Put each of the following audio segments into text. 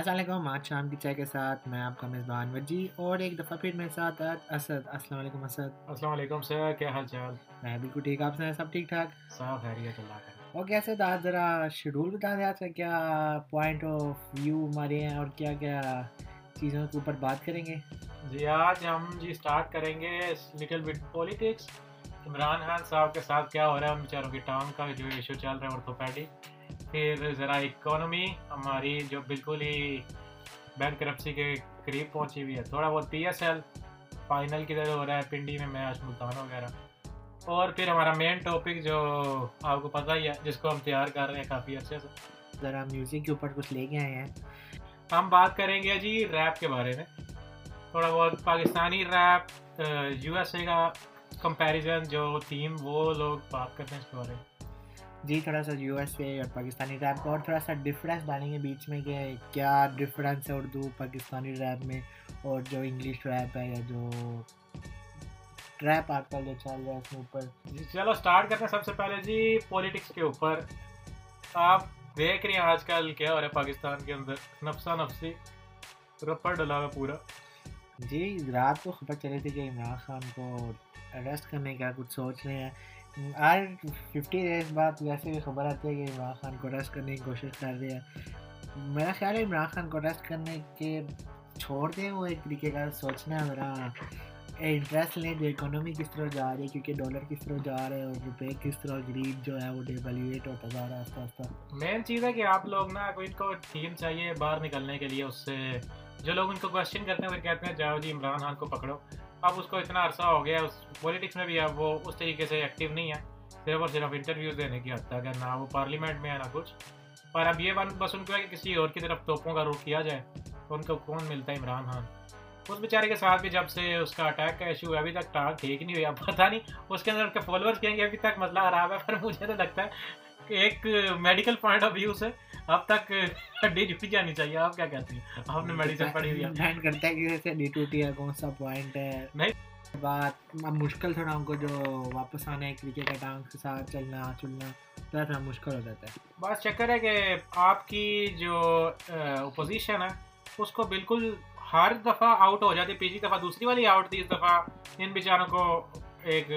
السلام علیکم آج شام کی چائے کے ساتھ میں آپ کا میزبان وجی اور ایک دفعہ پھر میرے ساتھ آج اسد۔ السلام علیکم اسد۔ السلام علیکم سر کیا حال چال؟ میں بالکل ٹھیک آپ سے سب ٹھیک ٹھاک؟ صاحب خیریت اللہ کا اوکے اسد آج ذرا شیڈول بتا دیں آج کا کیا پوائنٹ آف ویو ہمارے ہیں اور کیا کیا چیزوں کے اوپر بات کریں گے؟ جی آج ہم جی اسٹارٹ کریں گے little bit politics Imran Khan صاحب کے ساتھ کیا ہو رہا ہے؟ ان بیچاروں کی ٹانگ کا جو ایشو چل رہا ہے اورتھوپیڈک پھر ذرا اکانومی ہماری جو بالکل ہی بینک کرپسی کے قریب پہنچی ہوئی ہے۔ تھوڑا بہت پی ایس ایل فائنل کدھر ہو رہا ہے پنڈی میں میچ ملتان وغیرہ اور پھر ہمارا مین ٹاپک جو آپ کو پتہ ہی ہے جس کو ہم تیار کر رہے ہیں کافی عرصے سے۔ ذرا میوزک کے اوپر کچھ لے کے آئے ہیں۔ ہم بات کریں گے جی ریپ کے بارے میں۔ تھوڑا بہت Pakistani rap U S A کا کمپیریزن جو تھیم وہ لوگ بات کرتے ہیں اس کے بارے میں۔ جی تھوڑا سا یو ایس اے اور پاکستانی ریپ اور تھوڑا سا ڈفرینس ڈالیں گے بیچ میں کہ کیا ڈفرینس ہے اردو پاکستانی ریپ میں اور جو انگلش ریپ ہے یا جو ریپ آج کل جو چل رہا ہے اس میں اوپر۔ جی چلو اسٹارٹ کرتے ہیں۔ سب سے پہلے جی پولیٹکس کے اوپر۔ آپ دیکھ رہے ہیں آج کل کیا ہو رہا ہے پاکستان کے اندر۔ نفسا نفسی رپڑ ڈلا ہوا پورا۔ جی رات کو خبر چلی تھی کہ عمران خان کو اریسٹ کرنے کا کچھ سوچ رہے ہیں۔ آج ففٹی ڈیز بعد ویسے بھی خبر آتی ہے کہ عمران خان کو ریسٹ کرنے کی کوشش کر رہے ہیں۔ میرا خیال ہے عمران خان کو ریسٹ کرنے کے چھوڑ دیں وہ ایک طریقے کا سوچنا ہے۔ میرا انٹرسٹ لیں جو اکانومی کس طرح جا رہی ہے، کیونکہ ڈالر کس طرح جا رہا ہے اور روپے کس طرح غریب جو ہے وہ ڈیویلیویٹ ہوتا جا رہا ہے آہستہ آہستہ۔ مین چیز ہے کہ آپ لوگ نا کوئی ان کو ٹیم چاہیے باہر نکلنے کے لیے اس سے۔ جو لوگ ان کو کوشچن کرتے ہیں وہ کہتے ہیں، جاؤ جی عمران خان کو پکڑو۔ اب اس کو اتنا عرصہ ہو گیا، اس پولیٹکس میں بھی اب وہ اس طریقے سے ایکٹیو نہیں ہے۔ صرف اور صرف انٹرویوز دینے کی حد تک ہے نہ وہ پارلیمنٹ میں ہے، نہ کچھ۔ پر اب یہ بس ان کو ہے کہ کسی اور کی طرف توپوں کا رخ کیا جائے۔ تو ان کو کون ملتا ہے؟ عمران خان۔ اس بیچارے کے ساتھ بھی جب سے اس کا اٹیک کا ایشو ہے، ابھی تک ٹاک ٹھیک نہیں ہوئی۔ اب پتہ نہیں اس کے اندر ان کے فالوورس کہیں گے، ابھی تک مسئلہ خراب ہے، پر مجھے تو لگتا ہے ایک میڈیکل پوائنٹ آف ویو سے اب تک ہڈی جھکی جانی چاہیے۔ آپ کیا کہتے ہیں؟ آپ نے میڈیسن پڑھی ہوئی ہے۔ کرتا ہے کہ جیسے ڈی ٹوٹی ہے کون سا پوائنٹ ہے۔ نہیں۔ بات اب مشکل تھوڑا ان کو جو واپس آنا ہے کرکٹ کے ٹانگ کے ساتھ چلنا چلنا تھوڑا تھوڑا مشکل ہو جاتا ہے۔ بس چکر ہے کہ آپ کی جو اپوزیشن ہے اس کو بالکل ہر دفعہ آؤٹ ہو جاتی پچھلی دفعہ دوسری والی آؤٹ تھی اس دفعہ ان بیچاروں کو ایک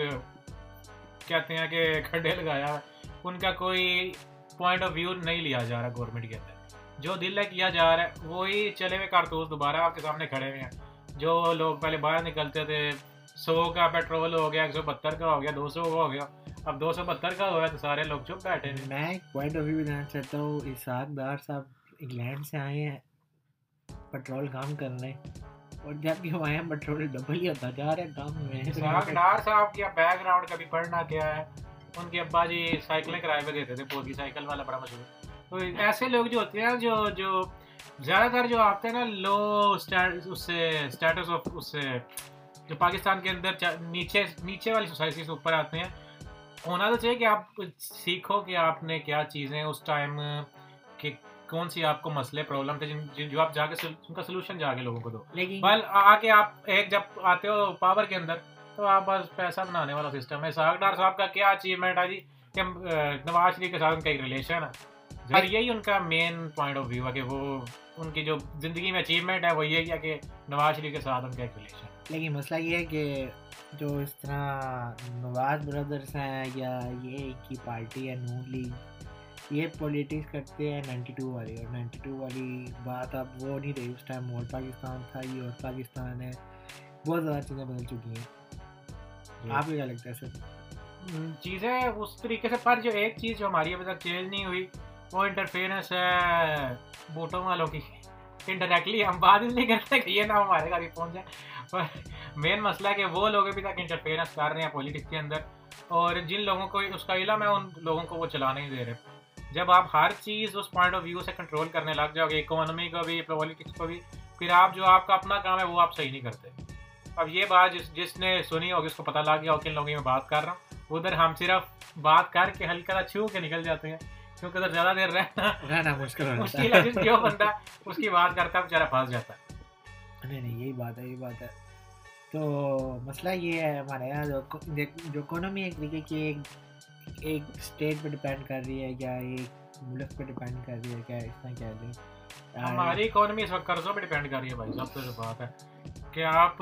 کہتے ہیں کہ کھڈے لگایا۔ ان کا کوئی پوائنٹ آف ویو نہیں لیا جا رہا گورنمنٹ کے اندر۔ جو دل ہے کیا جا رہا ہے وہی چلے ہوئے کارتوس دوبارہ آپ کے سامنے کھڑے ہوئے ہیں۔ جو لوگ پہلے باہر نکلتے تھے سو کا پیٹرول ہو گیا ایک سو بہتر کا ہو گیا دو سو کا ہو گیا۔ اب دو سو بہتر کا ہو گیا تو سارے لوگ چپ بیٹھے ہیں۔ میں ایک پوائنٹ آف ویو دینا چاہتا ہوں اسحاق ڈار صاحب انگلینڈ سے آئے ہیں پیٹرول کام کرنے۔ اور جب بھی وہ آئے ہیں پیٹرول ڈبل ہی ہوتا جا رہا ہے کام۔ میں اسحاق ڈار صاحب کی بیک گراؤنڈ کبھی پڑھنا کیا ہے؟ ان کے ابا جی سائیکلیں کرائے پہ دیتے تھے پولی سائیکل والا بڑا مشہور۔ تو ایسے لوگ جو ہوتے ہیں جو جو زیادہ تر جو آتے ہیں نا لو اس سے اسٹیٹس آف اس سے جو پاکستان کے اندر نیچے نیچے والی سوسائٹی سے اوپر آتے ہیں ہونا تو چاہیے کہ آپ سیکھو کہ آپ نے کیا چیزیں اس ٹائم کہ کون سی آپ کو مسئلے پرابلم تھے جن جو آپ جا کے ان کا سولوشن جا کے لوگوں کو دو۔ لیکن بل آ کے آپ ایک جب آتے ہو پاور کے اندر تو آپ بس پیسہ بنانے والا سسٹم ہے۔ ساگ ڈار صاحب کا کیا اچیومنٹ ہے جی؟ کہ نواز شریف کے ساتھ ان کا ایک ریلیشن ہے۔ اور یہی ان کا مین پوائنٹ آف ویو ہے کہ وہ ان کی جو زندگی میں اچیومنٹ ہے وہ یہ کیا کہ نواز شریف کے ساتھ ان کا ایک ریلیشن لیکن مسئلہ یہ ہے کہ جو اس طرح نواز بردرس ہیں یا یہ ایک ہی پارٹی ہے نون لیگ یہ پولیٹکس کرتے ہیں نائنٹی ٹو والی۔ اور نائنٹی ٹو والی بات اب وہ نہیں رہی۔ اس ٹائم اور پاکستان تھا یہ اور پاکستان ہے۔ بہت زیادہ چیزیں بدل چکی ہیں۔ آپ کو کیا لگتا ہے سر؟ چیزیں اس طریقے سے پر جو ایک چیز جو ہماری ابھی تک چینج نہیں ہوئی وہ انٹرفیئرنس ہے ووٹوں والوں کی۔ انڈائریکٹلی ہم بات اس لیے کرتے کہ یہ نہ ہمارے گھر پہنچ جائے۔ پر مین مسئلہ ہے کہ وہ لوگ ابھی تک انٹرفیئرنس کر رہے ہیں پولیٹکس کے اندر۔ اور جن لوگوں کو اس کا علم ہے ان لوگوں کو وہ چلا نہیں دے رہے جب آپ ہر چیز اس پوائنٹ آف ویو سے کنٹرول کرنے لگ جاؤ گے اکانومی کو بھی پولیٹکس کو بھی پھر آپ جو آپ کا اپنا کام ہے وہ آپ صحیح نہیں کرتے۔ اب یہ بات جس جس نے سنی ہوگی اس کو پتہ لگ گیا ہو کن لوگوں میں بات کر رہا ہوں۔ ادھر ہم صرف بات کر کے ہلکا چھو کے نکل جاتے ہیں کیونکہ ادھر زیادہ دیر رہنا رہنا مشکل ہے جو بندہ اس کی بات کرتا ہے بیچارہ پھنس جاتا ہے۔ نہیں نہیں یہی بات ہے یہی بات ہے۔ تو مسئلہ یہ ہے ہمارے یہاں جو اکانومی ایک طریقے کی ایک ایک اسٹیٹ پہ ڈپینڈ کر رہی ہے یا ایک ملک پہ ڈپینڈ کر رہی ہے کیا اس طرح کہہ رہی ہماری اکانومی اس وقت قرضوں پہ ڈپینڈ کر رہی ہے بھائی سب تو بات ہے۔ کہ آپ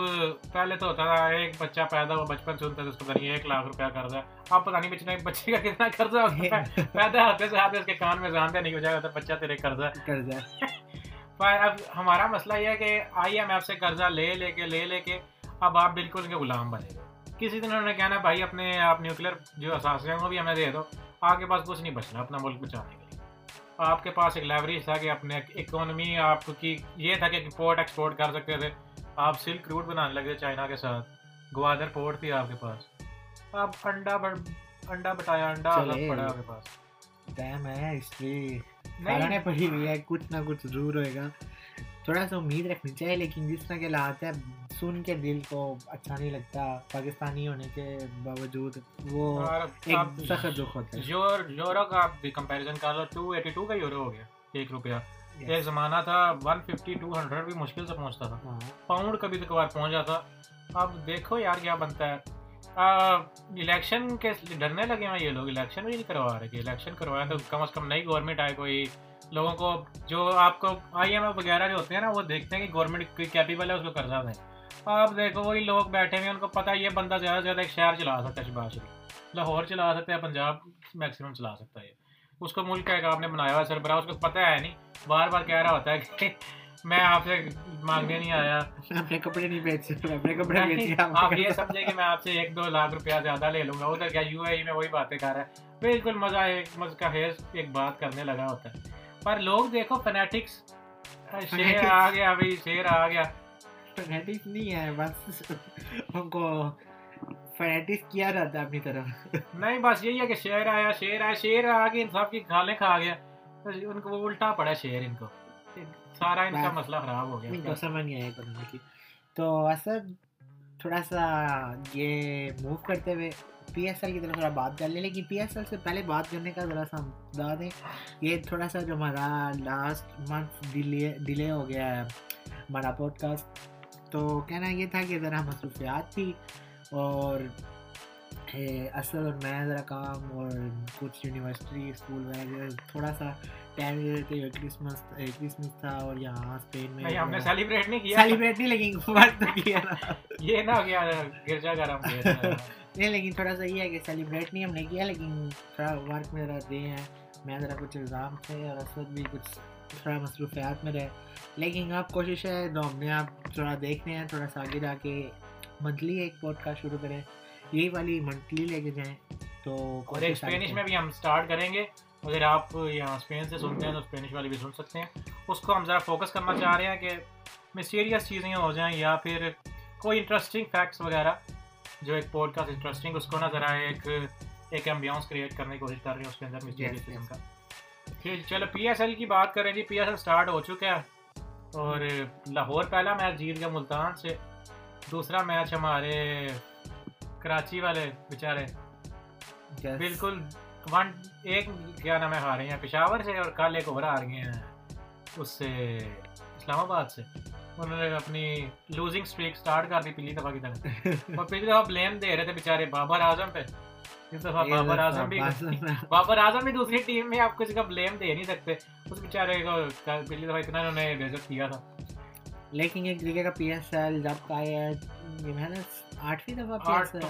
پہلے تو ہوتا تھا ایک بچہ پیدا ہوا بچپن سے ہوتا تھا اس کو نہیں ایک لاکھ روپیہ قرضہ آپ پتہ نہیں بچنا بچے کا کتنا قرضہ ہوتا ہے۔ پیدا ہوتے سے آتے اس کے کان میں جانتے نہیں ہو جائے بچہ تیرے قرضہ قرضہ پر اب ہمارا مسئلہ یہ ہے کہ آئی ایم ایف سے قرضہ لے لے کے لے لے کے اب آپ بالکل ان کے غلام بنے۔ گئے کسی دن انہوں نے کہنا بھائی اپنے آپ نیوکلیئر جو اثاثے ہیں وہ بھی ہمیں دے دو۔ آپ کے پاس کچھ نہیں بچنا اپنا ملک بچانے کے لیے۔ آپ کے پاس ایک لیوریج تھا کہ اپنے اکانومی آپ کی یہ تھا کہ امپورٹ ایکسپورٹ کر سکتے تھے۔ آپ سلک روٹ بنانے لگے چائنا کے ساتھ۔ گوادر پورٹ تھی آپ کے پاس۔ آپ انڈا انڈا بٹایا انڈا پڑا آپ کے پاس۔ ٹائم ہے اس لیے کھانے پڑی ہوئی ہے کچھ نہ کچھ ضرور ہوئے گا۔ تھوڑا سا امید رکھنی چاہیے لیکن جس طرح کے لات ہے سن کے دل کو اچھا نہیں لگتا۔ پاکستانی ہونے کے باوجود وہ ایک سخت دکھ ہوتا ہے۔ یورو کا بھی کمپیریزن کر لو ٹو ایٹی ٹو کا یورو ہو گیا ایک روپیہ۔ ایک زمانہ تھا ون ففٹی ٹو ہنڈریڈ بھی مشکل سے پہنچتا تھا۔ ہاں۔ پاؤنڈ کبھی کبھار پہنچ جاتا۔ اب دیکھو یار کیا بنتا ہے۔ الیکشن کے ڈرنے لگے ہیں یہ لوگ۔ الیکشن بھی نہیں کروا رہے۔ کہ الیکشن کروائیں تو کم از کم نئی گورنمنٹ آئے کوئی۔ لوگوں کو جو آپ کو آئی ایم ایف وغیرہ جو ہوتے ہیں نا وہ دیکھتے ہیں کہ گورنمنٹ کیپیبل ہے اس کو قرضہ دیں۔ آپ دیکھو وہی لوگ بیٹھے ہوئے ہیں ان کو پتہ یہ بندہ زیادہ سے زیادہ ایک شہر چلا سکتا ہے شباز شریف۔ لاہور چلا سکتا ہے پنجاب میکسیمم چلا سکتا ہے اس کو ملک کا ایک آپ نے بنایا ہوا سربراہ اس کو پتہ ہے نہیں۔ بار بار کہہ رہا ہوتا ہے کہ میں آپ سے مانگنے نہیں آیا۔ اپنے کپڑے نہیں بیچ اپنے کپڑے آپ یہ سمجھیں کہ میں آپ سے ایک دو لاکھ روپیہ زیادہ لے لوں گا۔ ادھر کیا یو اے ای میں وہی باتیں کر رہا ہے۔ بالکل مزہ ہے مزہ کا حیض ایک بات کرنے لگا ہوتا ہے۔ پر لوگ دیکھو فنیٹکس شیر آ گیا بھائی شیر آ گیا۔ فنیٹکس نہیں ہے بس ان کو فنیٹک کیا جاتا ہے اپنی طرف نہیں بس یہی ہے کہ شعر آیا شیر آیا شیر آ کے ان سب کی کھالیں کھا گیا ان کو وہ الٹا پڑا شیر ان کو سارا ان کا مسئلہ خراب ہو گیا ان کو سمجھ نہیں آیا پڑھنے کی تو اسد تھوڑا سا یہ موو کرتے ہوئے پی ایس ایل کی طرف تھوڑا بات کر لیں لیکن پی ایس ایل سے پہلے بات کرنے کا ذرا سا بتا دیں یہ تھوڑا سا جو ہمارا لاسٹ منتھ ڈیلے ڈیلے ہو گیا ہے ہمارا پوڈ کاسٹ تو کہنا یہ تھا کہ ذرا مصروفیات تھی اور اصل اور میز کام اور کچھ یونیورسٹی اسکول وغیرہ تھوڑا سا ٹائم دے دیتے کرسمس کرسمس تھا اور یہاں اسپین میں ہم نے سیلیبریٹ نہیں کیا۔ سیلیبریٹ نہیں لیکن یہ نہ ہو گیا گرجا گھر ہم نہیں لیکن تھوڑا سا یہ ہے کہ سیلیبریٹ نہیں ہم نے کیا لیکن تھوڑا ورک میں ذرا دے ہیں۔ میں ذرا کچھ الزام تھے اور اسد بھی کچھ تھوڑا مصروفیات میں رہے۔ لیکن اب کوشش ہے تو ہم نے آپ تھوڑا دیکھنے ہیں تھوڑا سا آگے جا کے منتھلی ایک پوڈ کاسٹ شروع کریں یہی والی منتھلی لے کے جائیں تو اور ایک اسپینش میں بھی ہم اسٹارٹ کریں گے اگر آپ یہاں اسپین سے سنتے ہیں تو اسپینش والی بھی سن سکتے ہیں اس کو ہم ذرا فوکس کرنا چاہ رہے ہیں کہ مسٹیریس چیزیں ہو جائیں یا پھر کوئی انٹرسٹنگ فیکٹس وغیرہ جو ایک پوڈ کاسٹ انٹرسٹنگ اس کو نا ذرا ایک ایک ایمبیانس کریٹ کرنے کی کوشش کر رہے ہیں اس کے اندر مسٹیریس قسم کا پھر چلو پی ایس ایل کی بات کریں G P S L start ہو چکا ہے اور لاہور پہلا میچ جیت گیا ملتان سے دوسرا میچ ہمارے کراچی والے بیچارے بالکل ون ایک کیا نام ہے ہارے ہیں پشاور سے اور کل ایک اوور ہار گئے ہیں اس سے اسلام آباد سے۔ انہوں نے اپنی لوزنگ اسٹریک اسٹارٹ کر دی پچھلی دفعہ کی طرح۔ اور پچھلی دفعہ بلیم دے رہے تھے بیچارے بابر اعظم پہ۔ اس دفعہ بابر اعظم بھی بابر اعظم۔ بھی دوسری ٹیم میں آپ کسی کا بلیم دے نہیں سکتے۔ اس بیچارے کو پچھلی دفعہ اتنا انہوں نے ریزلٹ کیا تھا۔ لیکن یہ گریگے کا پی ایس ایل جب کا ہے یہ میں نے آٹھویں دفعہ پی ایس ایل۔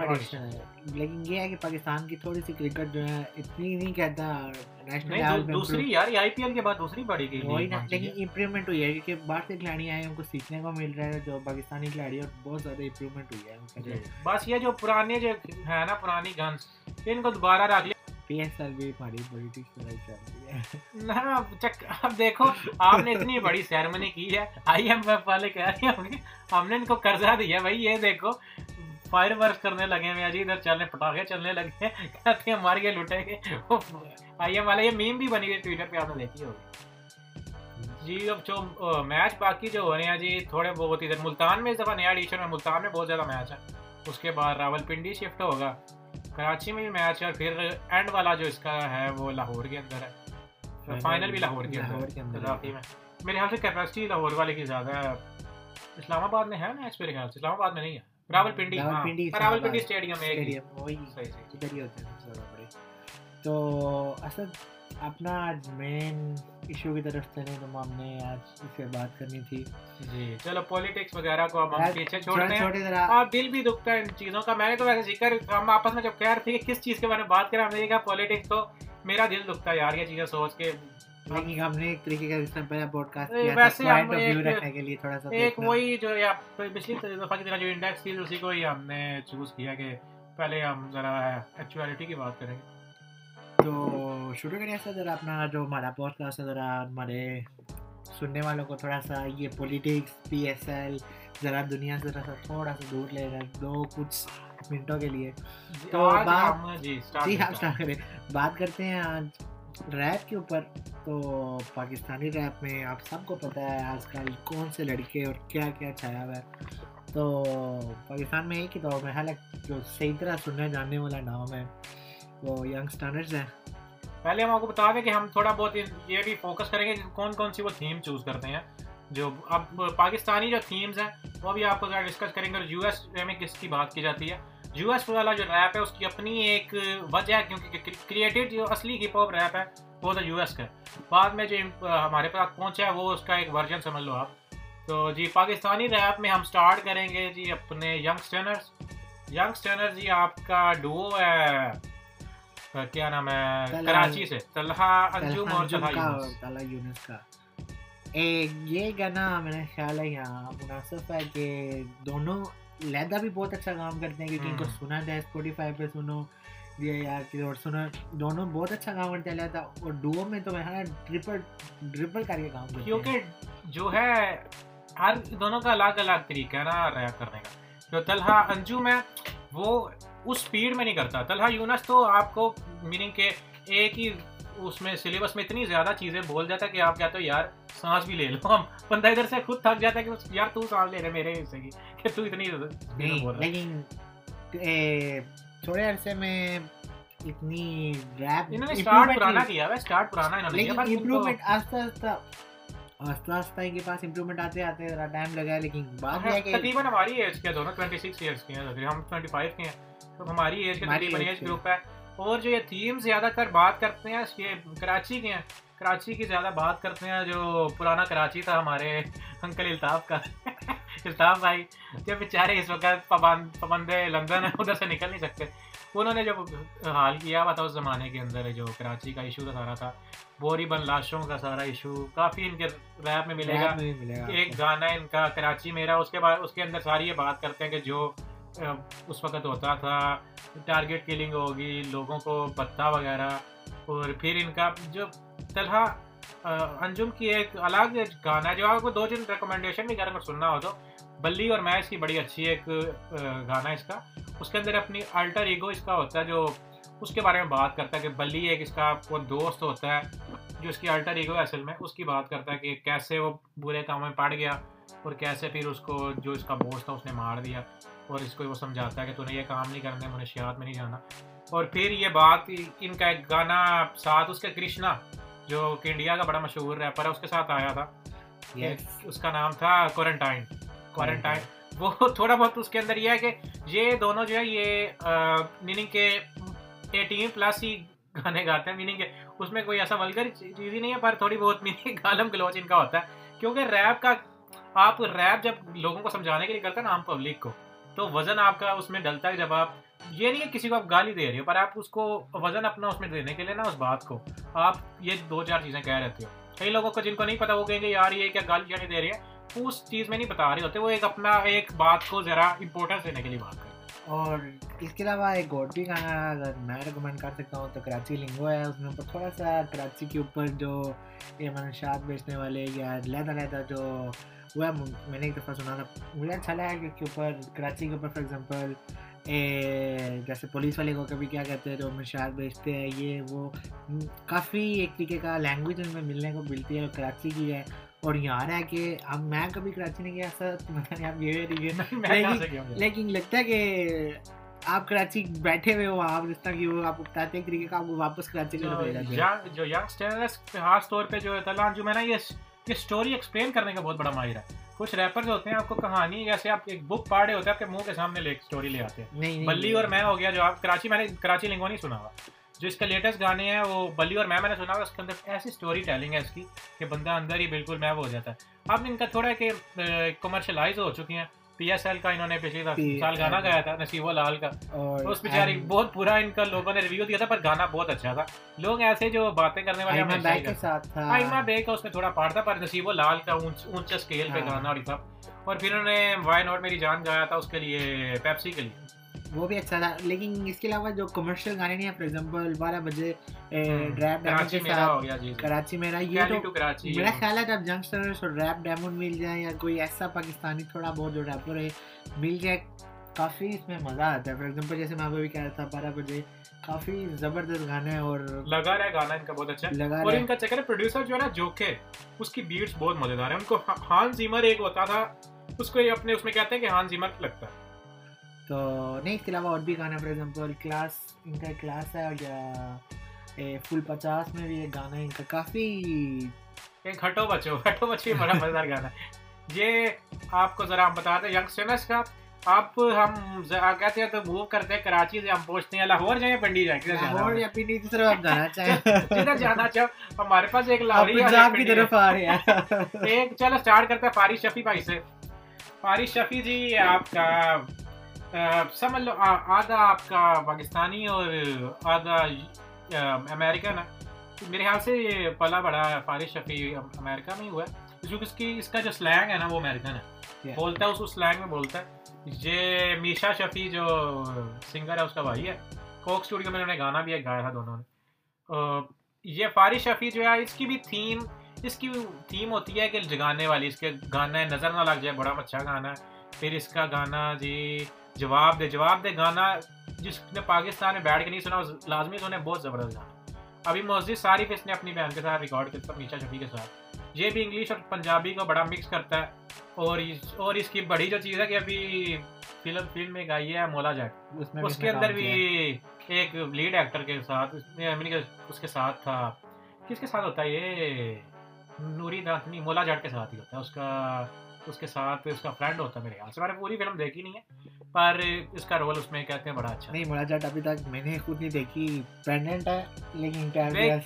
ایڈیشن ہے لیکن یہ ہے کہ پاکستان کی تھوڑی سی کرکٹ جو ہے اتنی نہیں کہتا نیشنل دوسری یار آئی پی ایل کے بعد دوسری بڑی گئی وہی لیکن امپروومنٹ ہوئی ہے کیونکہ باہر سے کھلاڑی آئے ہیں ان کو سیکھنے کو مل رہا ہے جو پاکستانی کھلاڑی اور بہت زیادہ امپروومنٹ ہوئی ہے۔ جی، بس یہ جو پرانے جو ہے نا پرانی گنس ان کو دوبارہ رکھ لیا۔ پی ایس ایل بھی بڑی رہی ہے نا چک اب دیکھو آپ نے اتنی بڑی سیرمنی کی ہے آئی ایم ایف والے کہہ رہے ہم نے ان کو قرضہ دیا بھائی یہ دیکھو فائر ورک کرنے لگے ہیں جی ادھر چلنے پٹاخے چلنے لگے ہیں کہتے ہیں مار کے لٹیں گے آئی ایم یہ میم بھی بنی ہوئی ٹویٹر پہ آپ نے دیکھی ہوگی جی اب جو میچ باقی جو ہو رہے ہیں جی تھوڑے بہت ادھر ملتان میں اس دفعہ نیا ایڈیشن ملتان میں بہت زیادہ میچ ہے اس کے بعد راول پنڈی شفٹ ہوگا کراچی میں بھی میچ ہے اور پھر اینڈ والا جو اس کا ہے وہ لاہور کے اندر ہے. فائنل بھی لاہور کے اندر میرے خیال سے کیپیسٹی لاہور والے کی زیادہ ہے. اسلام آباد میں ہے میچ میرے خیال سے؟ اسلام آباد میں نہیں ہے. راول پنڈی راول ہاں. پنڈی اسٹیڈیم ہے تو اسد اپنا آج مین ایشو کی طرف چلیں تو ہم نے آج اس پہ بات کرنی تھی۔ جی چلو پالیٹکس وغیرہ کو اب ہم پیچھے اور دل بھی دکھتا ہے ان چیزوں کا۔ میں نے تو ویسے ذکر ہم آپس میں جب کہہ رہے تھے کہ کس چیز کے بارے میں بات کریں ہم نے کہا پالیٹکس تو میرا دل دکھتا ہے یار یہ چیزیں سوچ کے۔ لیکن ہم نے ایک طریقے کا اس سے پہلے پوڈ کاسٹ کیا ویسے ہم رکھنے کے لیے تھوڑا سا ایک۔ وہی جو یا پچھلی دفعہ کی طرح جو انڈیکس تھی اسی کو ہی ہم نے چوز کیا کہ پہلے ہم ذرا کی بات کریں۔ گے تو شروع کریں سے ذرا اپنا جو ہمارا پوڈ کاسٹ ہے ذرا ہمارے سننے والوں کو تھوڑا سا یہ پولیٹکس پی ایس ایل ذرا دنیا سے ذرا سا تھوڑا سا دور لے رہا دو کچھ منٹوں کے لیے۔ تو آج بات- جی جی آپ کریں۔ بات کرتے ہیں آج ریپ کے اوپر۔ تو پاکستانی ریپ میں آپ سب کو پتہ ہے آج کل کون سے لڑکے اور کیا کیا چھایا ہوا ہے۔ تو پاکستان میں ایک ہی دور میں حالانکہ جو صحیح طرح سننے جاننے والا نام ہے وہ ینگسٹرز ہیں۔ پہلے ہم آپ کو بتا دیں کہ ہم تھوڑا بہت یہ بھی فوکس کریں گے کہ کون کون سی وہ تھیم چوز کرتے ہیں۔ جو اب پاکستانی جو تھیمز ہیں، وہ بھی آپ کو ذرا ڈسکس کریں گے اور یو ایس میں کس کی بات کی جاتی ہے۔ یو ایس والا جو ریپ ہے، اس کی اپنی ایک وجہ ہے، کیونکہ کریٹڈ جو اصلی ہپ ہاپ ریپ ہے، وہ تو یو ایس کا ہے۔ بعد میں جو ہمارے پاس پہنچا ہے، وہ اس کا ایک ورژن سمجھ لو آپ۔ تو جی پاکستانی ریپ میں ہم سٹارٹ کریں گے جی اپنے ینگسٹرنرز ینگسٹرنر جی آپ کا ڈوو ہے۔ کیا نام ہے؟ کراچی سے۔ طلحہ انجم اور طلحہ یونس اور طلحہ یونس۔ کا۔ یہ گانا میرا خیال ہے یہاں مناسب ہے کہ دونوں لیدا بھی بہت اچھا کام کرتے ہیں کیونکہ ان کو۔ سنا جائے اسپوٹیفائی پہ سنو یہ یار کہ اور سنو دونوں بہت اچھا کام کرتے ہیں لیدا اور ڈوو میں تو میں ٹرپل ٹرپل کر کے کام کرتے کیونکہ جو ہے ہر دونوں کا الگ الگ طریقہ ہے نا ریپ کرنے کا۔ جو طلحہ انجم ہے وہ اس سپیڈ میں نہیں کرتا۔ طلحہ یونس تو آپ کو میننگ کہ ایک ہی اس میں سلیبس میں اتنی زیادہ چیزیں بول جاتا ہے کہ آپ کہتے ہو یار سانس بھی لے لو ہم۔ بندہ ادھر سے خود تھک جاتا ہے کہ یار تو سانس لے رہے میرے حصے کی۔ کہ تو اتنی ہے۔ لیکن تھوڑے عرصے میں اتنی ریپ انہوں نے اسٹارٹ پرانا کیا ہے اسٹارٹ پرانا انہوں نے لیکن امپروومنٹ آہستہ آہستہ آہستہ آہستہ ان کے پاس امپروومنٹ آتے آتے ذرا ٹائم لگا ہے لیکن بات یہ ہے کہ تقریباً ہماری ایج کے دونوں 26 ایئرس کے ہیں ہم 25 کے ہیں۔ تو ہماری ایج کے تقریباً ایج۔ گروپ ہے اور جو یہ تھیم زیادہ تر بات کرتے ہیں یہ کراچی کے ہیں کراچی کی زیادہ بات کرتے ہیں جو پرانا کراچی تھا ہمارے انکل الطاف کا الطاف بھائی جو بیچارے اس وقت پابند پابند لندن ادھر سے نکل نہیں سکتے انہوں نے جب حال کیا ہوا تھا اس زمانے کے اندر جو کراچی کا ایشو سارا تھا بوری بن لاشوں کا سارا ایشو کافی ان کے ریپ میں ملے گا ایک۔ گانا ہے ان کا کراچی میرا اس کے بعد اس کے اندر ساری یہ بات کرتے ہیں کہ جو اس وقت ہوتا تھا ٹارگیٹ کلنگ ہوگی، لوگوں کو بتا وغیرہ، اور پھر ان کا جو طلحہ انجم کی ایک الگ گانا ہے جو آپ کو دو تین ریکمنڈیشن بھی اگر سننا ہو تو۔ بلی اور میں اس کی بڑی اچھی ایک گانا ہے اس کا۔ اس کے اندر اپنی الٹر ایگو اس کا ہوتا ہے جو اس کے بارے میں بات کرتا ہے کہ بلی ایک اس کا وہ دوست ہوتا ہے جو اس کی الٹر ایگو ہے اصل میں، اس کی بات کرتا ہے کہ کیسے وہ برے کاموں میں پڑ گیا اور کیسے پھر اس کو جو اس کا بوس تھا اس نے مار دیا۔ اور اس کو وہ سمجھاتا ہے کہ تو نے یہ کام نہیں کرنا منشیات میں نہیں جانا۔ اور پھر یہ بات ان کا ایک گانا ساتھ اس کے کرشنا جو کہ انڈیا کا بڑا مشہور ریپر ہے اس کے ساتھ آیا تھا. اس کا نام تھا کوارنٹائن کوارنٹائن وہ تھوڑا بہت اس کے اندر یہ ہے کہ یہ دونوں جو ہے یہ میننگ کے ایٹین پلس ہی گانے گاتے ہیں۔ میننگ کے اس میں کوئی ایسا ولگر چیز ہی نہیں ہے پر تھوڑی بہت میننگ گالم گلوچ ان کا ہوتا ہے۔ کیونکہ ریپ کا آپ ریپ جب لوگوں کو سمجھانے کے لیے کرتے ہیں نا عام پبلک کو تو وزن آپ کا اس میں ڈلتا ہے جب آپ یہ نہیں ہے کسی کو آپ گالی دے رہی ہو، پر آپ اس کو وزن اپنا اس میں دینے کے لیے نا، اس بات کو۔ آپ یہ دو چار چیزیں کہہ رہتے ہو کئی لوگوں کو جن کو نہیں پتا، وہ کہیں گے، یار، یہ کیا گالی نہیں دے رہی ہے اس چیز میں نہیں بتا رہے ہوتے، وہ ایک اپنا ایک بات کو ذرا امپورٹنس دینے کے لیے بات کرتے اور اس کے علاوہ ایک اور بھی گانا اگر میں ریکمینڈ کر سکتا ہوں، تو کراچی لنگو ہے۔ اس میں اوپر تھوڑا سا کراچی کے اوپر جو یہ منشیات بیچنے والے یا لیدا لیدا جو وہ ہے میں نے ایک دفعہ سنا تھا مجھے اچھا لگا کہ اس کے اوپر کراچی کے اوپر فار ایگزامپل جیسے پولیس والے کو کبھی کیا کہتے ہیں جو منشیات بیچتے ہیں یہ وہ کافی ایک طریقے کا لینگویج ان میں ملنے کو ملتی ہے کراچی کی ہے اور یہاں رہ کے اب میں کبھی کراچی نہیں گیا سر آپ یہ لیکن لگتا ہے کہ آپ کراچی بیٹھے ہوئے ہو آپ جس طرح کی وہ آپ بتاتے ہیں طریقے کا آپ کو واپس کراچی جو ینگسٹرس خاص طور پہ جو طلحہ جو میں نا یہ یہ اسٹوری ایکسپلین کرنے کا بہت بڑا ماہر ہے۔ کچھ ریپر جو ہوتے ہیں آپ کو کہانی جیسے آپ ایک بک پڑھ رہے ہوتے ہیں آپ کے منہ کے سامنے لے اسٹوری لے آتے ہیں۔ بلی اور میں ہو گیا جو آپ کراچی میں نے کراچی لنگو نہیں سنا ہوا۔ جو اس کا لیٹسٹ گانے ہیں وہ بلی اور میں میں نے سنا اس کے اندر ایسی اسٹوری ٹیلنگ ہے اس کی کہ بندہ اندر ہی بالکل میں ہو جاتا ہے۔ اب ان کا تھوڑا کہ کمرشلائز ہو چکی ہیں۔ پی ایس ایل کا انہوں نے پچھلے سال گانا گایا تھا نصیب لال کا۔ اس بیچاری بہت پورا ان کا لوگوں نے ریویو دیا تھا پر گانا بہت اچھا تھا۔ لوگ ایسے جو باتیں کرنے والے آئمہ بے کا اس میں تھوڑا پارٹ تھا پر نصیب لال کا اونچا اسکیل پہ گانا اور تھا اور پھر انہوں نے وائی ناٹ میری جان گایا تھا اس کے لیے پیپسی کے لیے۔ وہ بھی اچھا تھا۔ لیکن اس کے علاوہ جو کمرشل گانے نہیں ہیں فار ایگزامپل بارہ بجے ریپ ڈیمون کے ساتھ کراچی میرا یہ تو میرا خیال ہے جب جنگسٹرس اور ریپ ڈیمون مل جائیں یا کوئی ایسا پاکستانی تھوڑا بہت جو ریپر ہے مل جائے کافی اس میں مزہ آتا ہے۔ فار ایگزامپل جیسے میں ابھی کہہ رہا تھا بارہ بجے کافی زبردست گانے اور لگا رہا ہے گانا ان کا بہت اچھا۔ لگا اور ان کا چکر پروڈیوسر جو ہے نا جوکے اس کی بیٹس بہت مزیدار ہیں۔ ان کو ہان زیمر ایک ہوتا تھا اس کو اپنے اس میں کہتے ہیں کہ ہان زیمر لگتا ہے۔ تو نہیں اس کے علاوہ اور بھی گانا فار ایگزامپل کلاس ان کا کلاس ہے اور یا فل پچاس میں بھی ایک گانا ہے ان کا کافی ایک ہٹو بچو ہٹو بچو بڑا مزیدار گانا ہے یہ آپ کو ذرا ہم بتا دیں ینگسٹرس کا اب ہم کہتے ہیں تو موو کرتے ہیں کراچی سے ہم پہنچتے ہیں لاہور جائیں پنڈی جائیں لاہور یا پنڈی کی طرف آپ جانا چاہیں جدھر جانا چاہو ہمارے پاس ایک لاہوری پنجاب کی طرف آ رہے ہیں ایک چلو سٹارٹ کرتے ہیں فارش شفیع بھائی سے فارش شفیع جی آپ کا سمجھ لو آدھا آپ کا پاکستانی اور آدھا امریکن ہے. میرے خیال سے یہ پلا بڑا فارش شفیع امریکہ میں ہی ہوا ہے. کیونکہ اس کی اس کا جو سلینگ ہے نا وہ امریکن ہے. بولتا ہے اس سلینگ میں بولتا ہے. یہ میشا شفیع جو سنگر ہے اس کا بھائی ہے. کوک اسٹوڈیو میں انہوں نے گانا بھی ایک گایا تھا دونوں نے. یہ فارش شفیع جو ہے اس کی بھی تھیم اس کی تھیم ہوتی ہے کہ جگانے والی اس کے گانا ہے نظر نہ لگ جائے بڑا اچھا گانا ہے. پھر اس کا گانا جی جواب دے جواب دے گانا جس نے پاکستان میں بیٹھ کے نہیں سنا لازمی سنے بہت زبردست گانا۔ ابھی مسجد صارف اس نے اپنی بہن کے ساتھ ریکارڈ کرتا میشا شفیع کے ساتھ۔ یہ بھی انگلش اور پنجابی کو بڑا مکس کرتا ہے۔ اور اور اس کی بڑی جو چیز ہے کہ ابھی فلم فلم میں گائی ہے مولا جٹ اس کے اندر بھی ایک لیڈ ایکٹر کے ساتھ اس کے ساتھ تھا۔ کس کے ساتھ ہوتا ہے یہ؟ نوری دانتنی مولا جٹ کے ساتھ ہی ہوتا ہے۔ اس کا اس کے ساتھ اس کا فرینڈ ہوتا ہے میرے خیال سے۔ میں نے پوری فلم دیکھی نہیں ہے۔ پر اس کا رول اس میں کہتے ہیں بڑا اچھا۔ نہیں مولا جٹ ابھی تک میں نے خود نہیں دیکھی۔ پریگننٹ ہے لیکن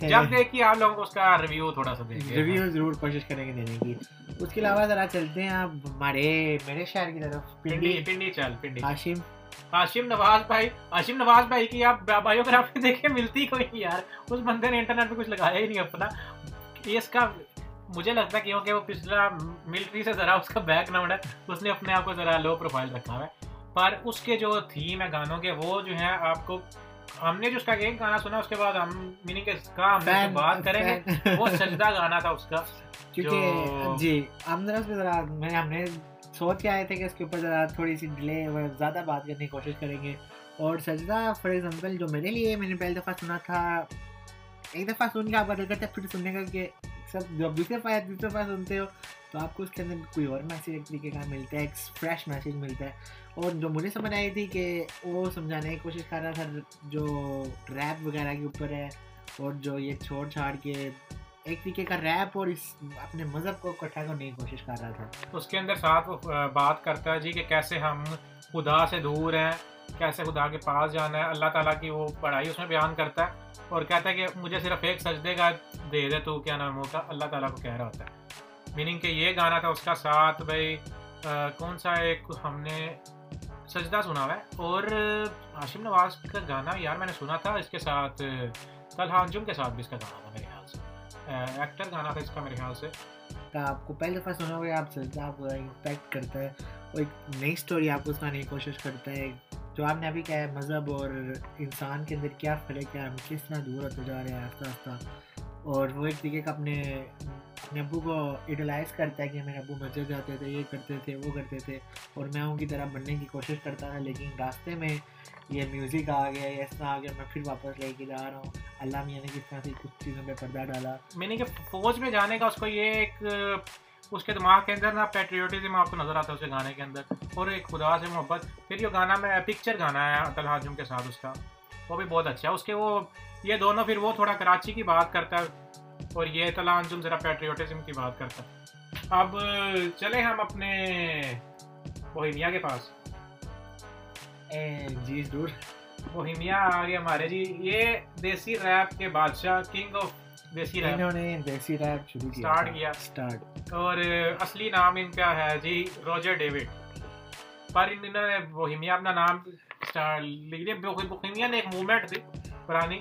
جب دیکھی آپ لوگوں کو اس کا ریویو تھوڑا سا دیں گے ریویو ضرور کوشش کریں گے دینے کی۔ اس کے علاوہ ذرا چلتے ہیں آپ ہمارے میرے شہر کی طرف۔ پنڈی پنڈی۔ چل پنڈی۔ ہاشم ہاشم نواز بھائی ہاشم نواز بھائی کی آپ بایوگرافی دیکھے ملتی کوئی نہیں یار۔ اس بندے نے انٹرنیٹ پہ کچھ لگایا ہی نہیں اپنا۔ اس کا مجھے لگتا ہے کیونکہ وہ پچھلا ملٹری سے ذرا اس کا بیک گراؤنڈ ہے اس نے اپنے آپ کو ذرا لو پروفائل رکھا ہوا ہے۔ پر اس کے جو تھیم ہے گانوں کے وہ جو ہیں آپ کو ہم نے جو اس کا ایک گانا سنا اس کے بعد ہم میننگ کے کا ہم بات کریں گے وہ سجدہ گانا تھا اس کا کیونکہ جی ہم ذرا میں ہم نے سوچ کے آئے تھے کہ اس کے اوپر ذرا تھوڑی سی ڈیلے زیادہ بات کرنے کی کوشش کریں گے۔ اور سجدہ فار ایگزامپل جو میرے لیے میں نے پہلی دفعہ سنا تھا ایک دفعہ سن کے آپ بدل کرتے پھر سننے کا کہ سب جب دوسرے پایا دوسرے پاس سنتے ہو تو آپ کو اس کے اندر کوئی اور میسیج ایک طریقے کا ملتا ہے ایک فریش میسیج ملتا ہے۔ اور جو مجھے سمجھ آئی تھی کہ وہ سمجھانے کی کوشش کر رہا تھا، جو ریپ وغیرہ کے اوپر ہے، اور جو یہ چھوڑ چھاڑ کے ایک طریقے کا ریپ اور اس اپنے مذہب کو اکٹھا کرنے کی کوشش کر رہا تھا۔ اس کے اندر ساتھ وہ بات کرتا ہے جی کہ کیسے ہم خدا سے دور ہیں، کیسے خدا کے پاس جانا ہے۔ اللہ تعالیٰ کی وہ پڑھائی اس میں بیان کرتا ہے اور کہتا ہے کہ مجھے صرف ایک سجدے کا دے دے تو کیا نام ہوتا، اللہ تعالیٰ کو کہہ رہا ہوتا ہے۔ میننگ کہ یہ گانا تھا اس کا ساتھ بھائی کون سا ایک ہم نے سجدہ سنا ہوا ہے اور ہاشم نواز کا گانا یار میں نے سنا تھا اس کے ساتھ طلحہ انجم کے ساتھ بھی اس کا گانا تھا میرے خیال سے ایکٹر گانا تھا اس کا میرے خیال سے آپ کو پہلی دفعہ سنا ہوگا آپ سجدہ آپ امپیکٹ کرتا ہے اور ایک نئی اسٹوری آپ کو سنانے کی کوشش کرتا ہے جو آپ نے ابھی کہا ہے مذہب اور انسان کے اندر کیا فرق ہے ہم کس طرح دور ہوتے جا رہے ہیں آہستہ آہستہ اور وہ ایک طریقے کا اپنے اپنے ابو کو یوٹیلائز کرتا ہے کہ میرے ابو مسجد جاتے تھے، یہ کرتے تھے، وہ کرتے تھے۔ اور میں ان کی طرح بننے کی کوشش کرتا تھا، لیکن راستے میں یہ میوزک آ گیا یا اس طرح آ گیا، میں پھر واپس لے کے جا رہا ہوں۔ اللہ میاں نے کس طرح سے کچھ چیزوں پہ پردہ ڈالا۔ میں نے کہ فوج میں جانے کا اس کو یہ ایک، اس کے دماغ کے اندر نا پیٹریوٹزم آپ کو نظر آتا ہے اس کے گانے کے اندر، اور ایک خدا سے محبت۔ پھر جو گانا میں پکچر گانا ہے طلحہ جم کے ساتھ اس کا۔ وہ بھی بہت اچھا ہے۔ اس کے وہ، یہ دونوں پھر وہ تھوڑا کراچی کی بات کرتا ہے۔ اور یہ طلع انجم ذرا پیٹریوٹزم کی بات کرتا ہے اب چلے ہم اپنے بوہیمیا کے پاس۔ جی ضرور۔ بوہیمیا آ آگے ہمارے۔ جی یہ دیسی ریپ کے بادشاہ کنگ آف دیسی ریپ۔ انہوں نے دیسی ریپ شروع کیا سٹارٹ کیا۔ سٹارٹ اور اصلی نام ان کا ہے جی روجر ڈیوڈ۔ پر انہوں نے بوہیمیا اپنا نام لکھ دیا بوہیمیا نے ایک مومنٹ تھی پرانی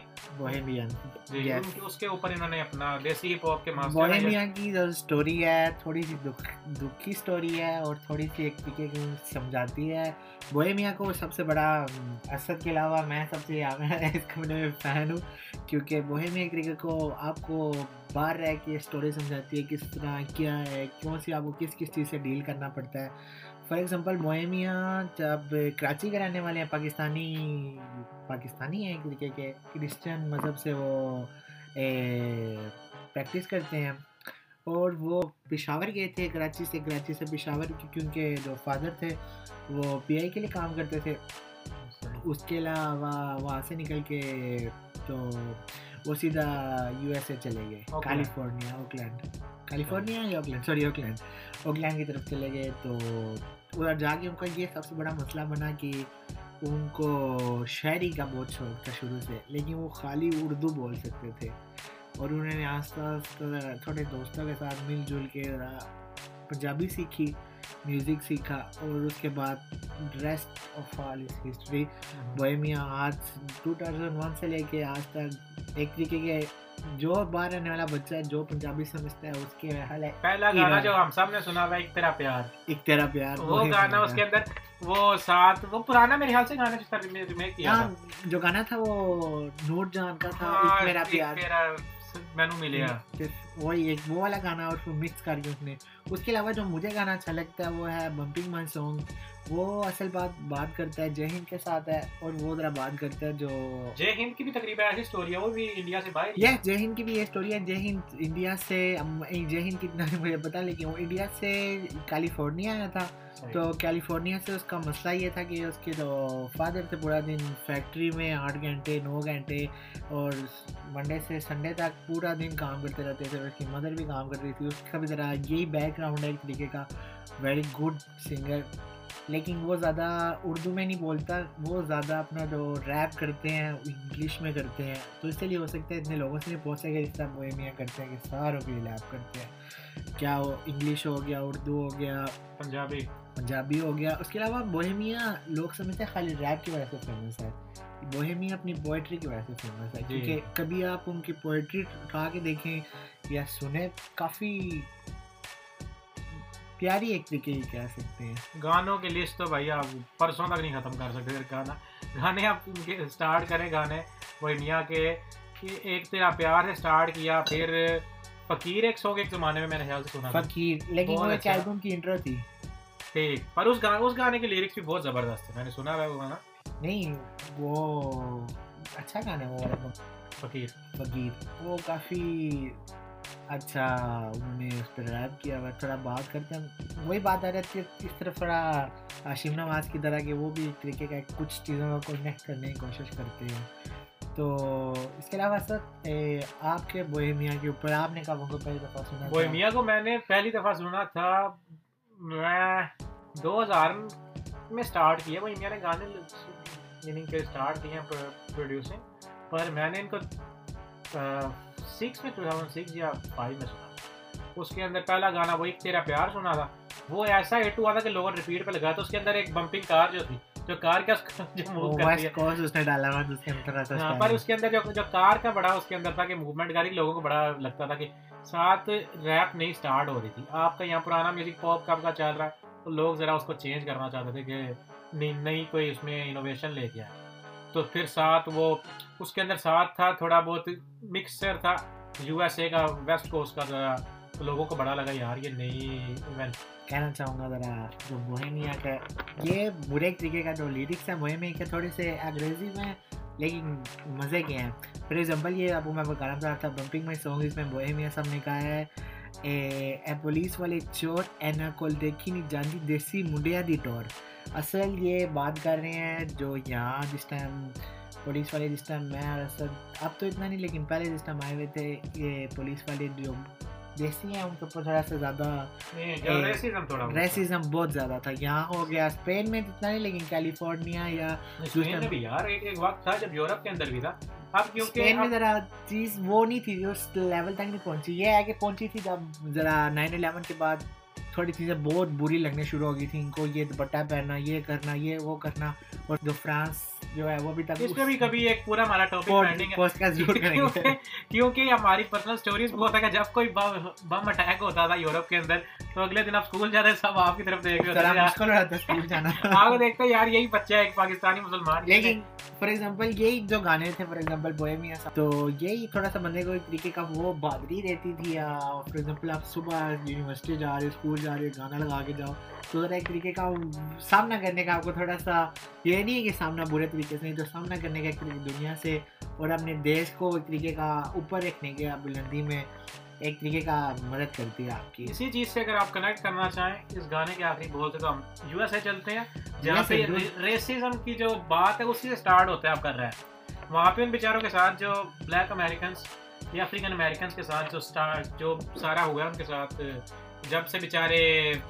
جی، اس کے اوپر انہوں نے اپنا دیسی ہپ ہاپ کے ماسٹر کی جو سٹوری ہے تھوڑی سی سٹوری ہے اور تھوڑی سی ایک طریقے کی سمجھاتی ہے۔ بوہیمیا کو سب سے بڑا اسد کے علاوہ میں سب سے اس کمرے میں فین ہوں کیونکہ بوہیمیا ایک طریقے کو آپ کو باہر رہ کے اسٹوری سمجھاتی ہے کس طرح کیا ہے کیوں سی آپ کو کس کس چیز سے ڈیل کرنا پڑتا ہے۔ فار ایگزامپل موہمیاں جب کراچی کے رہنے والے ہیں، پاکستانی پاکستانی ہیں ایک طریقے کے، کرسچن مذہب سے وہ پریکٹس کرتے ہیں۔ اور وہ پشاور گئے تھے، کراچی سے کراچی سے پشاور، کیونکہ جو فادر تھے، وہ پی آئی کے لیے کام کرتے تھے۔ اس کے علاوہ وہاں سے نکل کے جو وہ سیدھا یو ایس اے چلے گئے کیلیفورنیا اوکلینڈ کیلیفورنیا یا اوکلینڈ سوری اوکلینڈ اوکلینڈ کی طرف چلے گئے تو ادھر جا کے ان کا یہ سب سے بڑا مسئلہ بنا کہ ان کو شاعری کا بہت شوق تھا شروع سے لیکن وہ خالی اردو بول سکتے تھے اور انہوں نے آس پاس تھوڑے دوستوں کے ساتھ مل جل کے پنجابی سیکھی میوزک سیکھا اور اس کے بعد rest of all us history Bohemia arts two thousand one سے لے کے آج تک ایک طریقے کے جو باہر رہنے والا بچہ ہے جو پنجابی سمجھتا ہے اس کے حال ہے پہلا گانا جو ہم سب نے سنا ہوا ایک تیرا پیار۔ ایک تیرا پیار وہ گانا اس کے اندر وہ ساتھ وہ پرانا میرے خیال سے گانا جس طرح میں ریمیک کیا ہاں، جو گانا تھا وہ نور جان کا تھا ایک ہاں، تیرا پیار۔ میں نے ملیا۔ وہی ایک وہ والا گانا اور اس کو مکس کر کے اس نے۔ اس کے علاوہ جو مجھے گانا اچھا لگتا ہے وہ ہے بمپنگ مائی سانگ وہ اصل بات بات کرتا ہے جے ہند کے ساتھ ہے اور وہ ذرا بات کرتا ہے جو جے ہند کی بھی تقریباً ایسی اسٹوری ہے وہ بھی انڈیا سے باہر یس جے ہند کی بھی یہ اسٹوری ہے۔ جے ہند انڈیا سے جے ہند کتنا مجھے پتا لیکن وہ انڈیا سے کیلیفورنیا آیا تھا۔ تو کیلیفورنیا سے اس کا مسئلہ یہ تھا کہ اس کے جو فادر تھے پورا دن فیکٹری میں آٹھ گھنٹے نو گھنٹے اور منڈے سے سنڈے تک پورا دن کام کرتے رہتے تھے۔ اس کی مدر بھی کام کرتی تھی۔ اس کا بھی ذرا یہی بیک گراؤنڈ ہے ایک طریقے کا۔ ویری گڈ سنگر لیکن وہ زیادہ اردو میں نہیں بولتا وہ زیادہ اپنا جو ریپ کرتے ہیں انگلش میں کرتے ہیں۔ تو اس لیے ہو سکتا ہے اتنے لوگوں سے نہیں پہنچے گا جس طرح بوہیمیا کرتے ہیں کہ ساروں کے لیے ریپ کرتے ہیں۔ کیا وہ انگلش ہو گیا اردو ہو گیا پنجابی۔ پنجابی ہو گیا۔ اس کے علاوہ بوہیمیا لوگ سمجھتے ہیں خالی ریپ کی وجہ سے فیمس ہے۔ بوہیمیا اپنی پوئٹری کی وجہ سے فیمس ہے۔ جی۔ کیونکہ کبھی آپ ان کی پوئٹری اٹھا کے دیکھیں یا سنیں کافی پیاری ایک لکڑی کہہ سکتے ہیں گانوں کی لسٹ تو بھائی آپ پرسوں تک نہیں ختم کر سکتے گانا گانے آپ اسٹارٹ کریں گانے وہ انڈیا کے ایک تیرا پیار ہے اسٹارٹ کیا پھر فقیر ایک سونگ ایک زمانے میں میرے خیال سے سنا فقیر لیکن وہ ایک البم کی انٹرو تھی ٹھیک پر اس گانے اس گانے کے لیرکس بھی بہت زبردست ہے میں نے سنا ہے وہ گانا نہیں وہ اچھا گانا ہے وہ فقیر فقیر وہ کافی اچھا انہوں نے اسٹرائب کیا ہوا تھوڑا بات کرتے ہیں، وہی بات آ جاتی ہے اس طرف تھوڑا شیو نواز کی طرح کہ وہ بھی ایک طریقے کا کچھ چیزوں کو کنیکٹ کرنے کی کوشش کرتے ہیں۔ تو اس کے علاوہ سر آپ کے بوہیمیا کے اوپر، آپ نے کب کو پہلی دفعہ سنا بوہیمیا کو میں نے پہلی دفعہ سنا تھا، میں دو ہزار میں اسٹارٹ کیا بوہیمیا نے گانے یعنی اسٹارٹ کیے ہیں، پروڈیوسنگ، پر میں نے ان کو سکس میں ٹو تھاؤزنڈ سکس یا فائیو میں سنا۔ اس کے اندر پہلا گانا وہ ایک تیرا پیار سنا تھا۔ وہ ایسا ہٹ ہوا تھا کہ لوگوں نے ریپیٹ پہ لگایا تھا۔ اس کے اندر ایک بمپنگ کار جو تھی جو کار کا ہاں، پر اس کے اندر جو کار کا بڑا اس کے اندر تھا کہ موومنٹ کاری لوگوں کو بڑا لگتا تھا کہ ساتھ ریپ نہیں اسٹارٹ ہو رہی تھی۔ آپ کا یہاں پرانا میوزک پاپ کب کا چل رہا ہے تو لوگ ذرا اس کو چینج کرنا چاہتے تھے کہ نہیں نہیں کوئی اس میں انوویشن لے کے آئے تو پھر ساتھ وہ اس کے اندر ساتھ تھا تھوڑا بہت مکسچر تھا یو ایس اے کا ویسٹ کوسٹ کا ذرا لوگوں کو بڑا لگا یار یہ نئی ایونٹ کہنا چاہوں گا ذرا جو بوہیمیا کا یہ برے طریقے کا جو لیرکس ہے بوہیمیا کے تھوڑے سے انگریزی میں لیکن مزے کے ہیں فار ایگزامپل یہ ابو میں گانا چاہ رہا تھا بمپنگ میں سونگ اس میں بوہیمیا سب نے کہا ہے اے پولیس والے چور اینا کول دیکھی نہیں جانتی دیسی منڈیا دی ٹور اصل یہ بات کر رہے ہیں جو یہاں جس ٹائم پولیس والے جس ٹائم میں اور اسد اب تو اتنا نہیں لیکن پہلے جس ٹائم آئے ہوئے تھے یہ پولیس والے جو دیسی ہیں ان کے اوپر تھوڑا سا زیادہ ریسزم بہت زیادہ تھا یہاں ہو گیا اسپین میں اتنا نہیں لیکن کیلیفورنیا یا تھا جب یورپ کے اندر بھی تھا اب کیونکہ اسپین میں ذرا چیز وہ نہیں تھی اس لیول تک نہیں پہنچی یہ ہے کہ پہنچی تھی جب ذرا نائن الیون کے بعد تھوڑی چیزیں بہت بری لگنے شروع ہو گئی تھیں ان کو یہ دوپٹہ پہننا یہ کرنا یہ وہ کرنا اور جو فرانس جو ہے وہ بھی تک اس پہ بھی کبھی ایک پورا ہمارا ٹاپک کیونکہ ہماری پرسنل سٹوریز بہت ہے کہ جب کوئی بم اٹیک ہوتا تھا یورپ کے اندر تو اگلے دن آپ اسکول جاتے سب آپ کی طرف دیکھ رہے آپ دیکھتے یار یہی بچہ ہے ایک پاکستانی مسلمان۔ لیکن فار ایگزامپل یہی جو گانے تھے فار ایگزامپل بوہیمیا تو یہی تھوڑا سا بندے کو ایک طریقے کا وہ بہادری رہتی تھی یا فار ایگزامپل آپ صبح یونیورسٹی جا رہے اسکول جا رہے گانا لگا کے جاؤ۔ تو ذرا ایک طریقے کا سامنا کرنے کا آپ کو تھوڑا سا یہ نہیں ہے کہ سامنا برے طریقے سے نہیں تو سامنا کرنے کا ایک طریقے دنیا سے اور اپنے دیش کو ایک طریقے کا اوپر رکھنے کے بلندی میں ایک طریقے کا مدد کرتی ہے آپ کی اسی چیز سے اگر آپ کنیکٹ کرنا چاہیں اس گانے کے آخری بول سے ہم یو ایس اے چلتے ہیں جہاں پہ ریسزم کی جو بات ہے اسی سے اسٹارٹ ہوتا ہے آپ کر رہے ہیں۔ وہاں پہ ان بیچاروں کے ساتھ جو بلیک امیریکنس یا افریقن امیریکنس کے ساتھ جو اسٹارٹ جو سارا ہوا ہے ان کے ساتھ جب سے بیچارے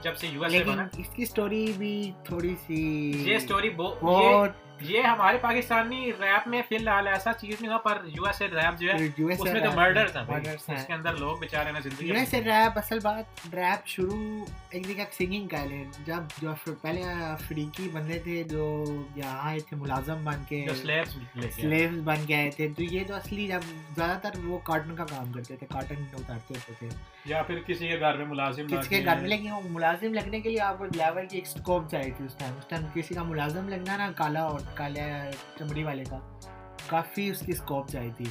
جب سے یو ایس اے بنا۔ اس کی سٹوری بھی تھوڑی سی یہ سٹوری بہت یہ ہمارے پاکستانی ریپ میں فی الحال ایسا چیز نہیں ہوا پر یو ایس اے ریپ جو ہے اس میں تو مرڈرز ہیں اس کے اندر لوگ بیچارے نے زندگی یو ایس اے ریپ اصل بات ریپ شروع ایک جگہ سنگنگ کا لیں جب جو پہلے افریقی بندے تھے جو یہاں آئے تھے ملازم بن کے سلیوز بن کے آئے تھے۔ تو یہ جو اصلی جب زیادہ تر وہ کارٹون کا کام کرتے تھے کارٹون اتارتے ہوتے تھے۔ یا پھر کسی کے گھر میں ملازم کسی کے گھر میں لیکن ملازم لگنے کے لیے آپ کو لیول کی ایک اسکوپ چاہیے تھی اس ٹائم اس ٹائم کسی کا ملازم لگنا نا کالا اور کالے چمڑی والے کا کافی اس کی اسکوپ چاہیے تھی.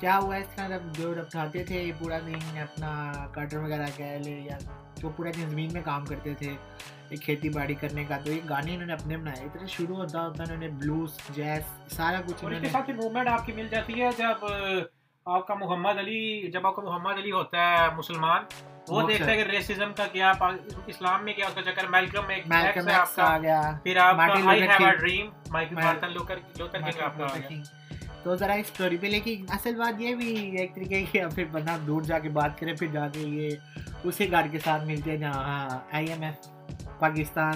کیا ہوا اس کا جب جو اٹھاتے تھے پورا دن اپنا کارٹون وغیرہ کہہ لے یا جو پورا دن زمین میں کام کرتے تھے ایک کھیتی باڑی کرنے کا تو یہ گانے انہوں نے اپنے بنائے. اتنے شروع ہوتا ہوتا انہوں نے بلوز جیز سارا کچھ ساتھ موومنٹ آپ کی مل جاتی ہے جب آپ کا محمد علی جب آپ کا محمد علی ہوتا ہے مسلمان وہ دیکھتا ہے کہ ریسزم کا کیا اسلام میں کیا اس کا چکر میلکم ایک میلکم ایکس آ گیا۔ پھر آپ کا I have a dream Michael Martin Luther King آپ کا تو ذرا ایک سٹوری پہ لیکن اصل بات یہ بھی ایک طریقے کی پھر بندہ دور جا کے بات کرے پھر جا کے یہ اسی گاڑی کے ساتھ ملتے ہیں جہاں آئی ایم ایف پاکستان۔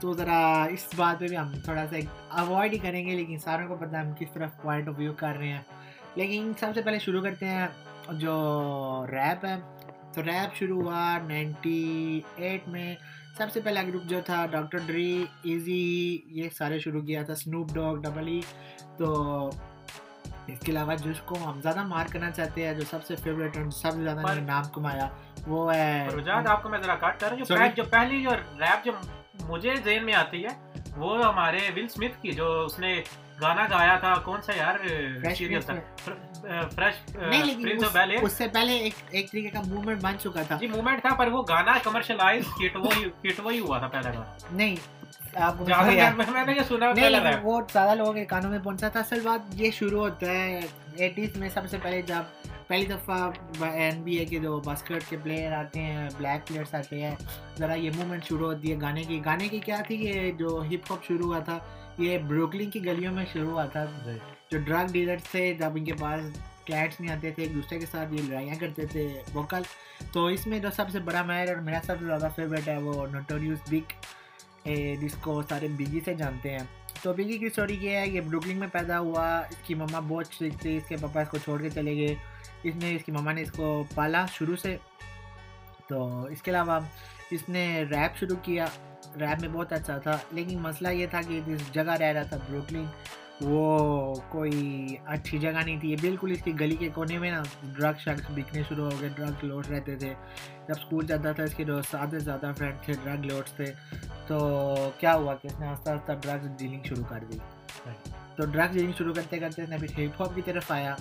تو ذرا اس بات پہ بھی ہم تھوڑا سا اوائڈ ہی کریں گے لیکن ساروں کو پتہ ہم کس طرف پوائنٹ آف ویو کر رہے ہیں۔ لیکن سب سے پہلے شروع کرتے ہیں جو ریپ ہے۔ تو ریپ شروع ہوا نائنٹی ایٹ میں۔ سب سے پہلا گروپ جو تھا ڈاکٹر ڈری ایزی یہ سارے شروع کیا تھا۔ Snoop Dogg double E. تو اس کے علاوہ جس کو ہم زیادہ مار کرنا چاہتے ہیں جو سب سے فیوریٹ اور سب سے زیادہ نام کمایا وہ ہے۔ آپ کو میں ذرا کٹ کر رہا ہوں۔ جو پہلی جو ریپ جو مجھے ذہن میں آتی ہے وہ ہمارے ول اسمتھ کی جو اس نے گانا گایا تھا کون سا یار؟ اس سے پہلے ایک طریقے کا موومنٹ بن چکا تھا۔ جی موومنٹ تھا پر وہ گانا کمرشلائز کیٹو ہی ہوا تھا پہلا گانا۔ نہیں وہ زیادہ لوگوں کے کانوں میں پہنچا تھا۔ اصل بات یہ شروع ہوتا ہے ایٹیز میں سب سے پہلے جب پہلی دفعہ این بی اے کے جو باسکٹ کے پلیئر آتے ہیں بلیک پلیئرس آتے ہیں ذرا یہ موومنٹ شروع ہوتی ہے گانے کی۔ گانے کی کیا تھی یہ جو ہپ ہاپ شروع ہوا تھا یہ بروکلنگ کی گلیوں میں شروع ہوا تھا۔ جو ڈرگ ڈیلرس تھے، جب ان کے پاس کلیٹس نہیں آتے تھے، ایک دوسرے کے ساتھ یہ لڑائیاں کرتے تھے ووکل۔ تو اس میں جو سب سے بڑا ماہر اور میرا سب سے زیادہ فیوریٹ ہے وہ نوٹوریوس بگ جس کو سارے بگی سے جانتے ہیں۔ تو بگی کی اسٹوری یہ ہے، یہ بروکلنگ میں پیدا ہوا۔ اس کی مما بہت اسٹرک تھی، اس کے پاپا اس کو چھوڑ کے چلے گئے۔ اس نے اس کی مما نے اس کو پالا شروع سے۔ تو اس کے علاوہ اس نے ریپ شروع کیا۔ ریپ میں بہت اچھا تھا لیکن مسئلہ یہ تھا کہ جس جگہ رہ رہا تھا بروکلن وہ کوئی اچھی جگہ نہیں تھی۔ یہ بالکل اس کی گلی کے کونے میں نا ڈرگ شگس بکنے شروع ہو گئے ڈرگ لوٹ رہتے تھے۔ جب اسکول جاتا تھا اس کے جو زیادہ سے زیادہ فرینڈ تھے ڈرگ لوٹس تھے تو کیا ہوا کہ اس نے آہستہ آہستہ ڈرگس ڈیلنگ شروع کر دی۔ تو ڈرگس ڈیلنگ شروع کرتے کرتے اس نے پھر ہپ ہاپ کی طرف آیا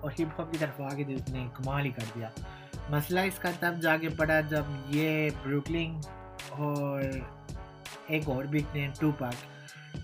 اور ہپ ہاپ کی طرف آ کے اس نے کمال ہی کر دیا۔ مسئلہ اس کا تب جا کے پڑا جب یہ بروکلنگ اور ایک اور بھی ہیں ٹو پاک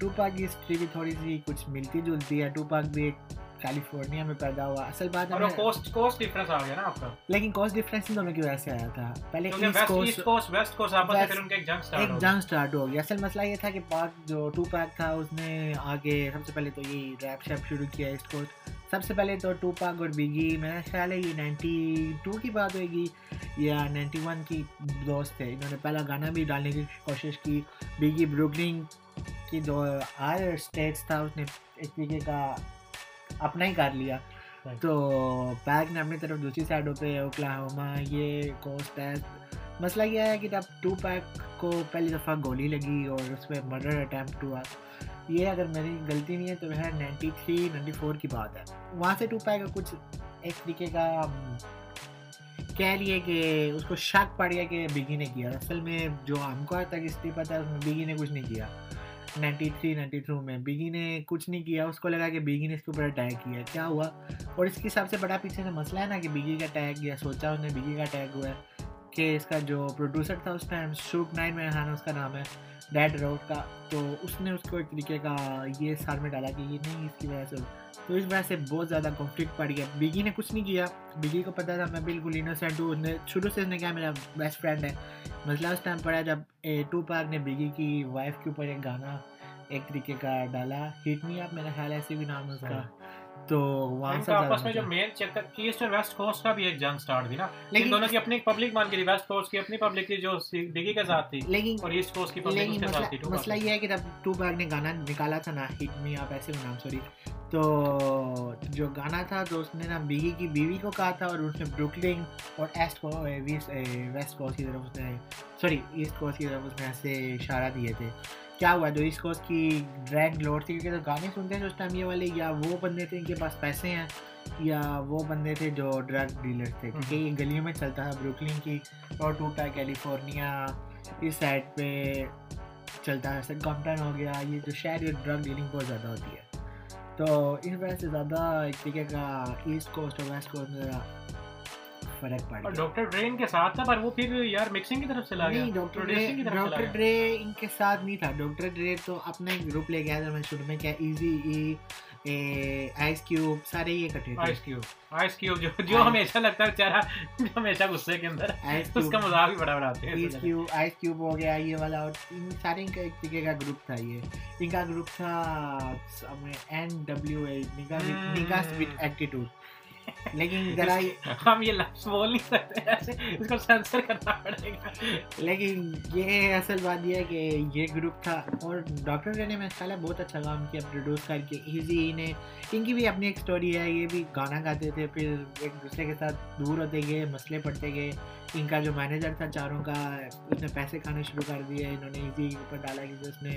ٹو پاک کی ہسٹری بھی تھوڑی سی کچھ ملتی جلتی ہے۔ ٹو پاک بھی ایک کیلیفورنیا میں پیدا ہوا۔ اصل بات ہے کوسٹ کوسٹ ڈیفرنس آ گیا نا آپ کا۔ لیکن کوسٹ ڈیفرنس دونوں کی وجہ سے آیا تھا۔ پہلے ایسٹ کوسٹ ویسٹ کوسٹ آپس میں پھر ان کا ایک جنگ سٹارٹ ایک جنگ سٹارٹ ہو گیا۔ اصل مسئلہ یہ تھا کہ پاک جو ٹو پیک تھا اس نے آگے سب سے پہلے تو یہ ریپ شیپ شروع کیا ایسٹ کوسٹ سب سے پہلے تو ٹو پاک اور بگی میرا خیال ہے یہ نائنٹی ٹو کی بات ہوئے گی یا نائنٹی ون کی دوست تھے۔ انہوں نے پہلا گانا بھی ڈالنے کی کوشش کی۔ بیگی بروکلنگ کی جو ہر اسٹیٹس تھا اس نے ایک طریقے کا اپنا ہی کر لیا۔ تو پیک نے اپنی طرف دوسری سائڈوں پہ اوکلاہوما یہ کوسٹ ہے۔ مسئلہ یہ ہے کہ جب ٹو پیک کو پہلی دفعہ گولی لگی اور اس پہ مرڈر اٹیمپٹ ہوا یہ اگر میری غلطی نہیں ہے تو ہے نائنٹی تھری نائنٹی فور کی بات ہے۔ وہاں سے ٹو پیک کچھ ایک طریقے کا کہہ لیے کہ اس کو شک پڑ گیا کہ بگی نے کیا۔ اصل میں جو ہم کو تک اس لیے پتہ ہے، اس میں بگی نے کچھ نہیں کیا۔ نائنٹی تھری نائنٹی ٹو میں بگی نے کچھ نہیں کیا۔ اس کو لگا کہ بگی نے اس کے اوپر اٹیک کیا کیا ہوا؟ اور اس کی سب سے بڑا پیچھے سے مسئلہ ہے نا کہ بگی کا اٹیک یا سوچا اس نے بگی کا اٹیک ہوا ہے کہ اس کا جو پروڈیوسر تھا اس ٹائم شوک نائن میں ہاں اس کا نام ہے۔ ڈیڈ روڈ کا، تو اس نے اس کو ایک طریقے کا یہ سال میں ڈالا کہ یہ نہیں، اس کی وجہ سے۔ تو اس وجہ سے بہت زیادہ کنفلکٹ پڑ گیا۔ بگی نے کچھ نہیں کیا۔ بگی کو پتا تھا، میں بالکل انوسینٹ ہوں۔ شروع سے اس نے کیا میرا بیسٹ فرینڈ ہے۔ مسئلہ اس ٹائم پڑا جب اے ٹو پارک نے بگی کی وائف کے اوپر ایک گانا ایک طریقے کا ڈالا۔ ہٹ می آپ میرا خیال ایسے بھی نام ہے اس کا۔ تو وہاں سے آپس میں جو مین چکر ایسٹ اور ویسٹ کوسٹ کا بھی ایک جنگ سٹارٹ تھی نا۔ لیکن دونوں کی اپنی پبلک مان کے ویسٹ کوسٹ کی اپنی پبلک کی جو ڈگی کے ساتھ تھی لیکن اور ایسٹ کوسٹ کی پبلک اس کے ساتھ تھی مسئلہ یہ ہے کہ جب ٹو بیگ نے گانا نکالا تھا نا ہٹ می آپ ایسے نام سوری تو جو گانا تھا تو اس نے نا بیگی کی بیوی کو کہا تھا اور اس نے بروکلنگ اور ایسٹ کو ویسٹ کوسٹ کی طرف اس نے سوری ایسٹ کوسٹ کی طرف اس نے ایسے اشارہ دیے تھے۔ کیا ہوا جو اس کوسٹ کی ڈریگ لوڈ تھی؟ کیونکہ تو گانے سنتے ہیں اس ٹائم یہ والے یا وہ بندے تھے ان کے پاس پیسے ہیں یا وہ بندے تھے جو ڈرگ ڈیلر تھے کیونکہ یہ گلیوں میں چلتا تھا بروکلین کی اور ٹوٹا کیلیفورنیا اس سائڈ پہ چلتا ہے کمپٹن ہو گیا یہ جو شہر یہ ڈرگ ڈیلنگ بہت زیادہ ہوتی ہے۔ تو اس وجہ سے زیادہ ایک طریقے کا ایسٹ کوسٹ اور ویسٹ کوسٹ میں فرق پڑ گیا۔ ڈاکٹر ڈرے ان کے ساتھ تھا پر وہ پھر یار مکسنگ کی طرف سے لا گیا نہیں ڈاکٹر ڈرے ڈاکٹر ڈرے ان کے ساتھ نہیں تھا۔ ڈاکٹر ڈرے تو اپنا ایک گروپ لے گیا تھا میں شروع میں کیا ایزی ای آئس کیوب سارے یہ کٹے تھے۔ آئس کیوب آئس کیوب جو جو ہمیشہ لگتا ہے بیچارہ ہمیشہ غصے کے اندر اس کا مذاق بھی بڑا بڑاتے ہیں۔ آئس کیوب آئس کیوب ہو گیا یہ والا اور ان سارے ان کا ایک طریقے کا گروپ تھا یہ۔ ان کا گروپ تھا این ڈبلیو اے ایٹیٹیوڈ لیکن ذرا ہم یہ لفظ بول نہیں سکتے ایسے اس کو سینسر کرنا پڑے گا لیکن یہ اصل بات یہ ہے کہ یہ گروپ تھا اور ڈاکٹر ڈے نے میں خیال ہے بہت اچھا کام کیا پروڈیوس کر کے ایزی نے ان کی بھی اپنی ایک اسٹوری ہے یہ بھی گانا گاتے تھے پھر ایک دوسرے کے ساتھ دور ہوتے گئے مسئلے پڑتے گئے ان کا جو مینیجر تھا چاروں کا اس نے پیسے کھانے شروع کر دیے انہوں نے ایزی اوپر ڈالا کہ اس نے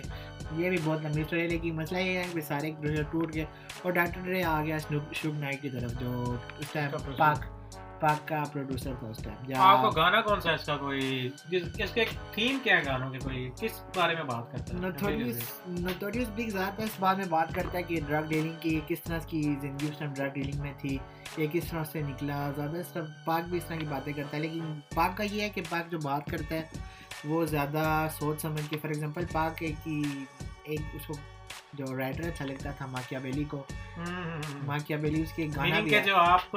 یہ بھی بہت لمبی اسٹوری ہے لیکن مسئلہ یہ ہے کہ سارے ٹوٹ گئے اور ڈاکٹر ڈے آ گیا شوب نائٹ کی طرف جو اس ٹائم پاک پاک کا پروڈیوسر تھا اس ٹائم آپ کو گانا کون سا اس کا کوئی اس کے تھیم کیا ہے گانوں کے کوئی کس بارے میں بات کرتا ہے نوٹوریس نوٹوریس بگ زیادہ اس بارے میں بات کرتا ہے کہ ڈرگ ڈیلنگ کی کس طرح کی زندگی اس ٹائم ڈرگ ڈیلنگ میں تھی یہ کس طرح سے نکلا زیادہ اس طرح پاک بھی اس طرح کی باتیں کرتا ہے لیکن پاک کا یہ ہے کہ پاک جو بات کرتا ہے وہ زیادہ سوچ سمجھ کے فار ایگزامپل پاک ایک ایک اس کو جو رائٹر اچھا لگتا تھا ماکیا بیلی کو۔ ماکیا بیلی اس کے گانا بھی جو آپ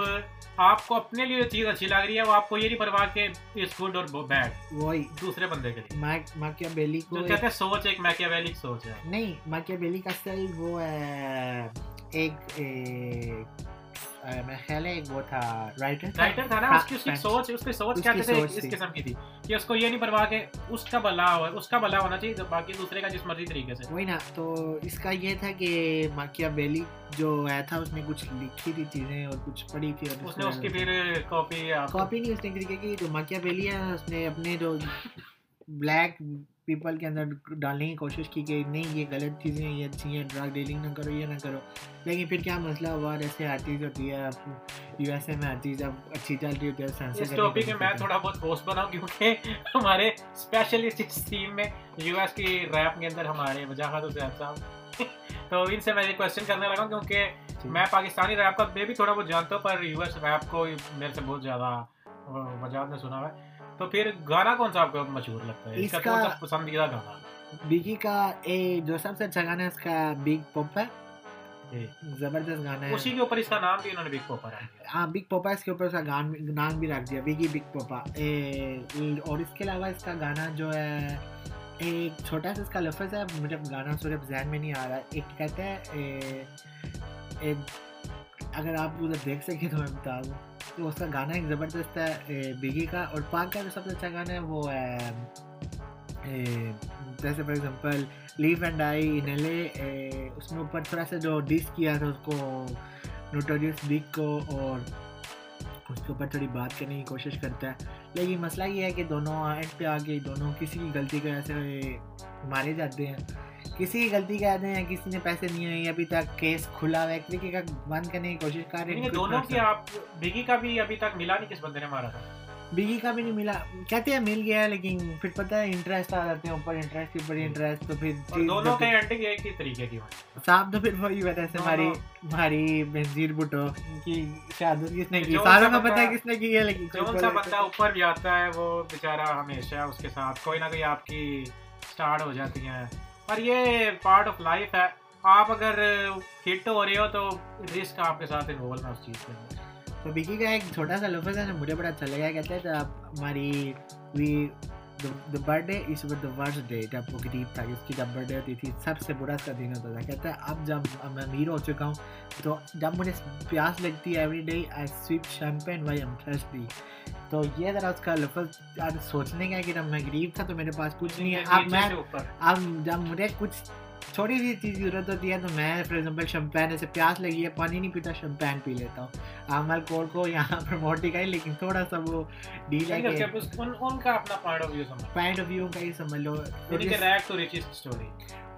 آپ کو اپنے لیے چیز اچھی لگ رہی ہے وہ آپ کو یہ نہیں پرواہ کہ اس گڈ اور بیڈ وہی۔ دوسرے بندے کے لیے۔ ماکیا بیلی کو جو کہتے ہیں سوچ ایک ماکیا بیلی سوچ ہے۔ نہیں ماکیا بیلی کا سل وہ ہے ایک میں خیال ہے ایک وہ تھا رائٹر رائٹر تھا نا اس کی سوچ اس کی سوچ کیا تھے اس قسم کی تھی۔ کہ اس کو یہ نہیں پرواہ کہ اس کا بلا ہو اس کا بلا ہونا چاہیے باقی دوسرے کا جس مرضی طریقے سے۔ وہی نا تو اس کا یہ تھا کہ ماکیا بیلی جو آیا تھا اس نے کچھ لکھی تھی چیزیں اور کچھ پڑھی تھی اس نے اس کی پھر کاپی کاپی نہیں اس نے طریقے کی جو ماکیا بیلی ہے اس نے اپنے جو بلیک پیپل کے اندر ڈالنے کی کوشش کی کہ نہیں یہ غلط چیزیں یہ اچھی ہیں ڈرگ ڈیلنگ نہ کرو یہ نہ کرو۔ لیکن پھر کیا مسئلہ ہوا؟ جیسے ہر چیز ہوتی ہے یو ایس اے میں ہر چیز اب اچھی چل رہی ہوتی ہے اس ٹاپک میں میں تھوڑا بہت ہوسٹ بناؤں کیونکہ ہمارے اسپیشلسٹ اس ٹیم میں یو ایس کی ریپ کے اندر ہمارے وجاہت حسین صاحب۔ تو ان سے میں یہ کوشچن کرنے لگا کیونکہ میں پاکستانی ریپ کا میں بھی تھوڑا بہت جانتا ہوں پر یو ایس ریپ کو میرے سے بہت زیادہ وجاہت نے سنا ہوا ہے۔ تو پھر گانا کون سا آپ کو مشہور لگتا ہے؟ اس کا پسندیدہ گانا بگی کا اے جو سب سے اچھا گانا ہے اس کا بگ پوپ ہے۔ زبردست گانا ہے۔ اسی کے اوپر اس کا نام بھی انہوں نے بگ پوپا ہاں بگ پوپا اس کے اوپر اس کا نام بھی رکھ دیا بگی بگ پوپا۔ اور اس کے علاوہ اس کا گانا جو ہے ایک چھوٹا سا اس کا لفظ ہے مجھے گانا صرف ذہن میں نہیں آ رہا۔ ایک کہتے ہیں اگر آپ ادھر دیکھ سکیں تو میں بتا دوں۔ اس کا گانا ایک زبردست ہے بگی کا اور پاک کا جو سب سے اچھا گانا ہے وہ ہے جیسے for example live and die in L A اس میں اوپر تھوڑا سا جو ڈس کیا تھا اس کو نوٹوریس بگ کو اور اس کے اوپر تھوڑی بات کرنے کی کوشش کرتا ہے۔ لیکن مسئلہ یہ ہے کہ دونوں اینڈ پہ آ کے دونوں کسی کی غلطی کی وجہ سے مارے جاتے ہیں۔ کسی کی غلطی کہتے ہیں کسی نے پیسے نہیں ہوئے ابھی تک کیس کھلا ہوا ہے۔ ایک کا بند کرنے کی کوشش کر رہے ہیں۔ دونوں کی آپ بگی کا بھی ابھی تک ملا نہیں کس بندے نے مارا تھا؟ بگی کا بھی نہیں ملا۔ کہتے ہیں مل گیا ہے لیکن پھر پتہ ہے انٹرسٹ آ جاتے ہیں۔ اوپر انٹرسٹ کے اوپر انٹرسٹ تو پھر دونوں کے اینڈنگ ایک ہی طریقے کی صاحب تو پھر وہی وجہ سے ہماری ہماری بنزیر بٹو کی شہادت کس نے کی؟ ساروں کا پتہ ہے کس نے کی ہے لیکن جو سا بندہ اوپر بھی آتا ہے وہ بیچارہ ہمیشہ اس کے ساتھ کوئی نہ کوئی آپ کی سٹارٹ ہو جاتی ہیں۔ اور یہ پارٹ آف لائف ہے۔ آپ اگر ہٹ ہو رہے ہو تو رسک آپ کے ساتھ انوالو ہے اس چیز کے اندر۔ تو بکی کا ایک چھوٹا سا لفظ ہے مجھے بڑا اچھا لگا، کہتے ہیں تو آپ ہماری we the birthday is the worst day جب وہ غریب تھا اس کی جب برتھ ڈے ہوتی تھی سب سے برا اس کا دن ہوتا تھا۔ کہتا ہے اب جب میں امیر ہو چکا ہوں تو جب مجھے پیاس لگتی ہے every day I sip champagne why I'm thirsty تو یہ ذرا اس کا لفظ سوچنے کا کہ جب میں غریب تھا تو میرے پاس کچھ نہیں ہے۔ اب میں اب جب مجھے کچھ چھوٹی سی چیز کی ضرورت ہوتی ہے تو میں فار ایگزامپل شمپین ایسے پیاس لگی ہے پانی نہیں پیتا شمپین پی لیتا ہوں عمل کوڈ کو یہاں پروموٹ نہیں کری لیکن تھوڑا سا وہ ڈیل ہے کہ ان کا اپنا پوائنٹ آف ویو سمجھ پوائنٹ آف ویو کا ہی سمجھ لو rags to riches story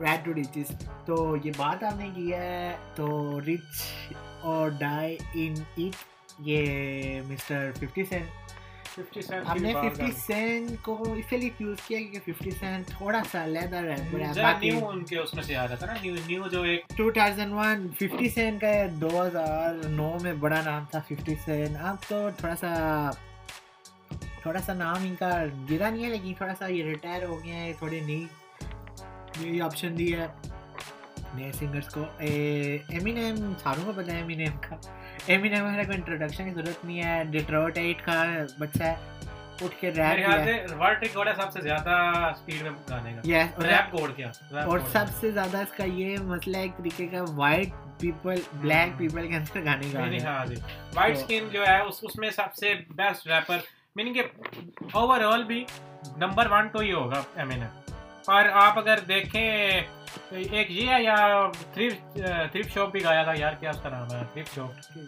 rags to riches تو یہ بات آپ نے کی ہے تو رچ اور ڈائی ان ایٹ یہ مسٹر ففٹی سینٹ ہم نے ففٹی سینٹ کو اس لیے یوز کیا کیونکہ ففٹی سینٹ تھوڑا سا نیو جو ایک 2001 ففٹی سینٹ کا دو ہزار نو میں بڑا نام تھا ففٹی سینٹ اب تو تھوڑا سا تھوڑا سا نام ان کا گرا نہیں ہے لیکن تھوڑا سا یہ ریٹائر ہو گیا ہے تھوڑے نئی نئی آپشن دی ہے نئے سنگرس کو ایمی نیم ساروں کو پتہ ہے ایمی نیم کا کو انٹروڈکشن کی ضرورت نہیں ہے ڈیٹروٹ ایٹ کا بچہ ہے اٹھ کے ریپ کیا ورلڈ ریکارڈ ہے سب سے زیادہ سپیڈ میں گانے کا یس ریپ کوڈ کیا اور سب سے زیادہ اس کا یہ مسئلہ ایک طریقے کا وائٹ پیپل بلیک پیپل کے اندر گانے گا ہاں جی وائٹ سکن جو ہے اس اس میں سب سے بیسٹ ریپر میننگ کہ اوور آل بھی نمبر ون تو ہی ہوگا ایم این اور آپ اگر دیکھیں ایک یہ ہے یا تھرپ شاپ بھی گایا تھا یار، کیا اس کا نام ہے؟ Thrift shop.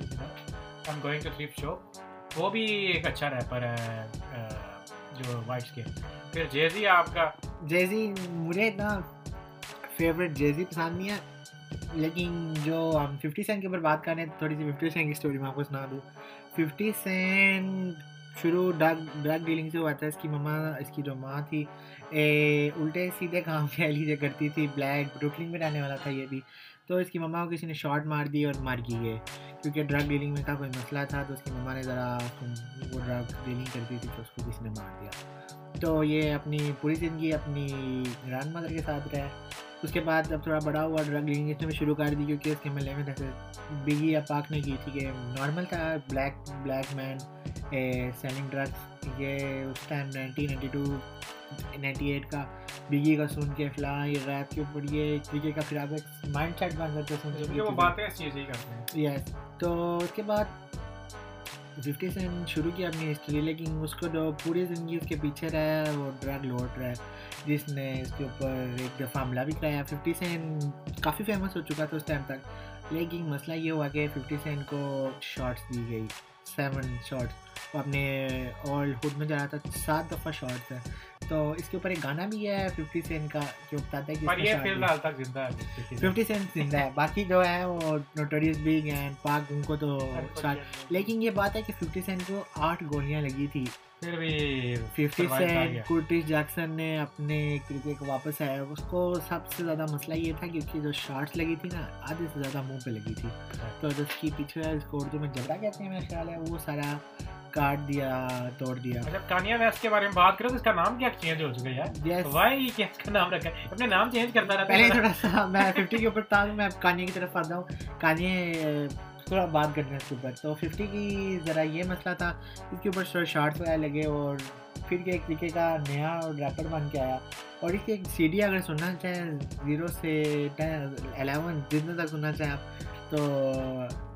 I'm going to thrift shop وہ بھی ایک اچھا ریپر ہے جو وائٹس کے۔ پھر جیزی آپ کا؟ جیزی مجھے اتنا فیوریٹ جیزی پسند نہیں ہے، لیکن جو ہم ففٹی سینٹ کے اوپر بات کر رہے ہیں، تھوڑی سی ففٹی سینٹ کی اسٹوری میں آپ کو سنا دوں۔ ففٹی سینٹ شروع ڈرگ ڈرگ ڈیلنگ سے ہوا تھا اس کی مما اس کی جو ماں تھی الٹے سیدھے کام کہہ لیجیے کرتی تھی بلیک بروکلنگ میں رہنے والا تھا یہ بھی تو اس کی مما کو کسی نے شارٹ مار دی اور مار کی گئے کیونکہ ڈرگ ڈیلنگ میں کا کوئی مسئلہ تھا تو اس کی مما نے ذرا وہ ڈرگ ڈیلنگ کرتی تھی تو اس کو کسی نے مار دیا تو یہ اپنی پوری زندگی اپنی گرانڈ مدر کے ساتھ رہے اس کے بعد اب تھوڑا بڑا ہوا ڈرگ ڈیلنگ اس نے شروع کر دی کیونکہ اس کے ملے میں بگی یا پاک نے کی تھی کہ نارمل تھا black black man selling drugs یہ اس time nineteen ninety two ninety eight کا بگی کا سن کے فلاں یہ ریپ کے اوپر یہ ایک طریقے کا پھر آپ ایک مائنڈ سیٹ بن جاتا ہے یس تو اس کے بعد ففٹی سین شروع کیا اپنی ہسٹری لیکن اس کو جو پوری زندگی اس کے پیچھے رہا ہے وہ ڈرگ لوٹ رہا ہے جس نے اس کے اوپر ایک دفعہ حملہ بھی کرایا۔ ففٹی سین کافی فیمس ہو چکا تھا اس ٹائم تک لیکن مسئلہ یہ ہوا کہ ففٹی سین کو شارٹس دی گئی۔ سیون شارٹس اپنے اولڈ ہڈ میں جا رہا تھا سات دفعہ شارٹس ہے تو اس کے اوپر ایک گانا بھی ہے ففٹی سینٹ کا جو بتاتا ہے کہ ففٹی سینٹ زندہ ہے باقی جو ہے وہ نوٹوریس بگ ہیں پاک ان کو تو لیکن یہ بات ہے کہ ففٹی سینٹ کو آٹھ گولیاں لگی تھی۔ ففٹی سینٹ کرٹیش جیکسن نے اپنے کرکٹ کو واپس آیا۔ اس کو سب سے زیادہ مسئلہ یہ تھا کہ اس کی جو شارٹس لگی تھی نا آدھے سے زیادہ منہ پہ لگی تھی۔ تو اس کی پیچھے اس کو اردو میں کہتے ہیں میرا خیال ہے وہ سارا کاٹ دیا توڑ دیا۔ اچھا کانیا ویسٹ کے بارے میں بات کرو تو اس کا نام کیا چینج ہو چکا ہے یار؟ وائی کیا اس کا نام رکھا ہے؟ اپنے نام چینج کرتا رہتا پہلے تھوڑا سا میں 50 کے اوپر تھا میں کانیا کی طرف آتا ہوں۔ کانیا تھوڑا بات کرتے ہیں اس کے اوپر۔ تو 50 کی ذرا یہ مسئلہ تھا اس کے اوپر شارٹس وغیرہ لگے اور پھر کے ایک طریقے کا نیا ریپر بن کے آیا۔ اور اس کی ایک سی ڈی اگر سننا چاہیں زیرو سے الیون جتنے تک سننا چاہیں آپ تو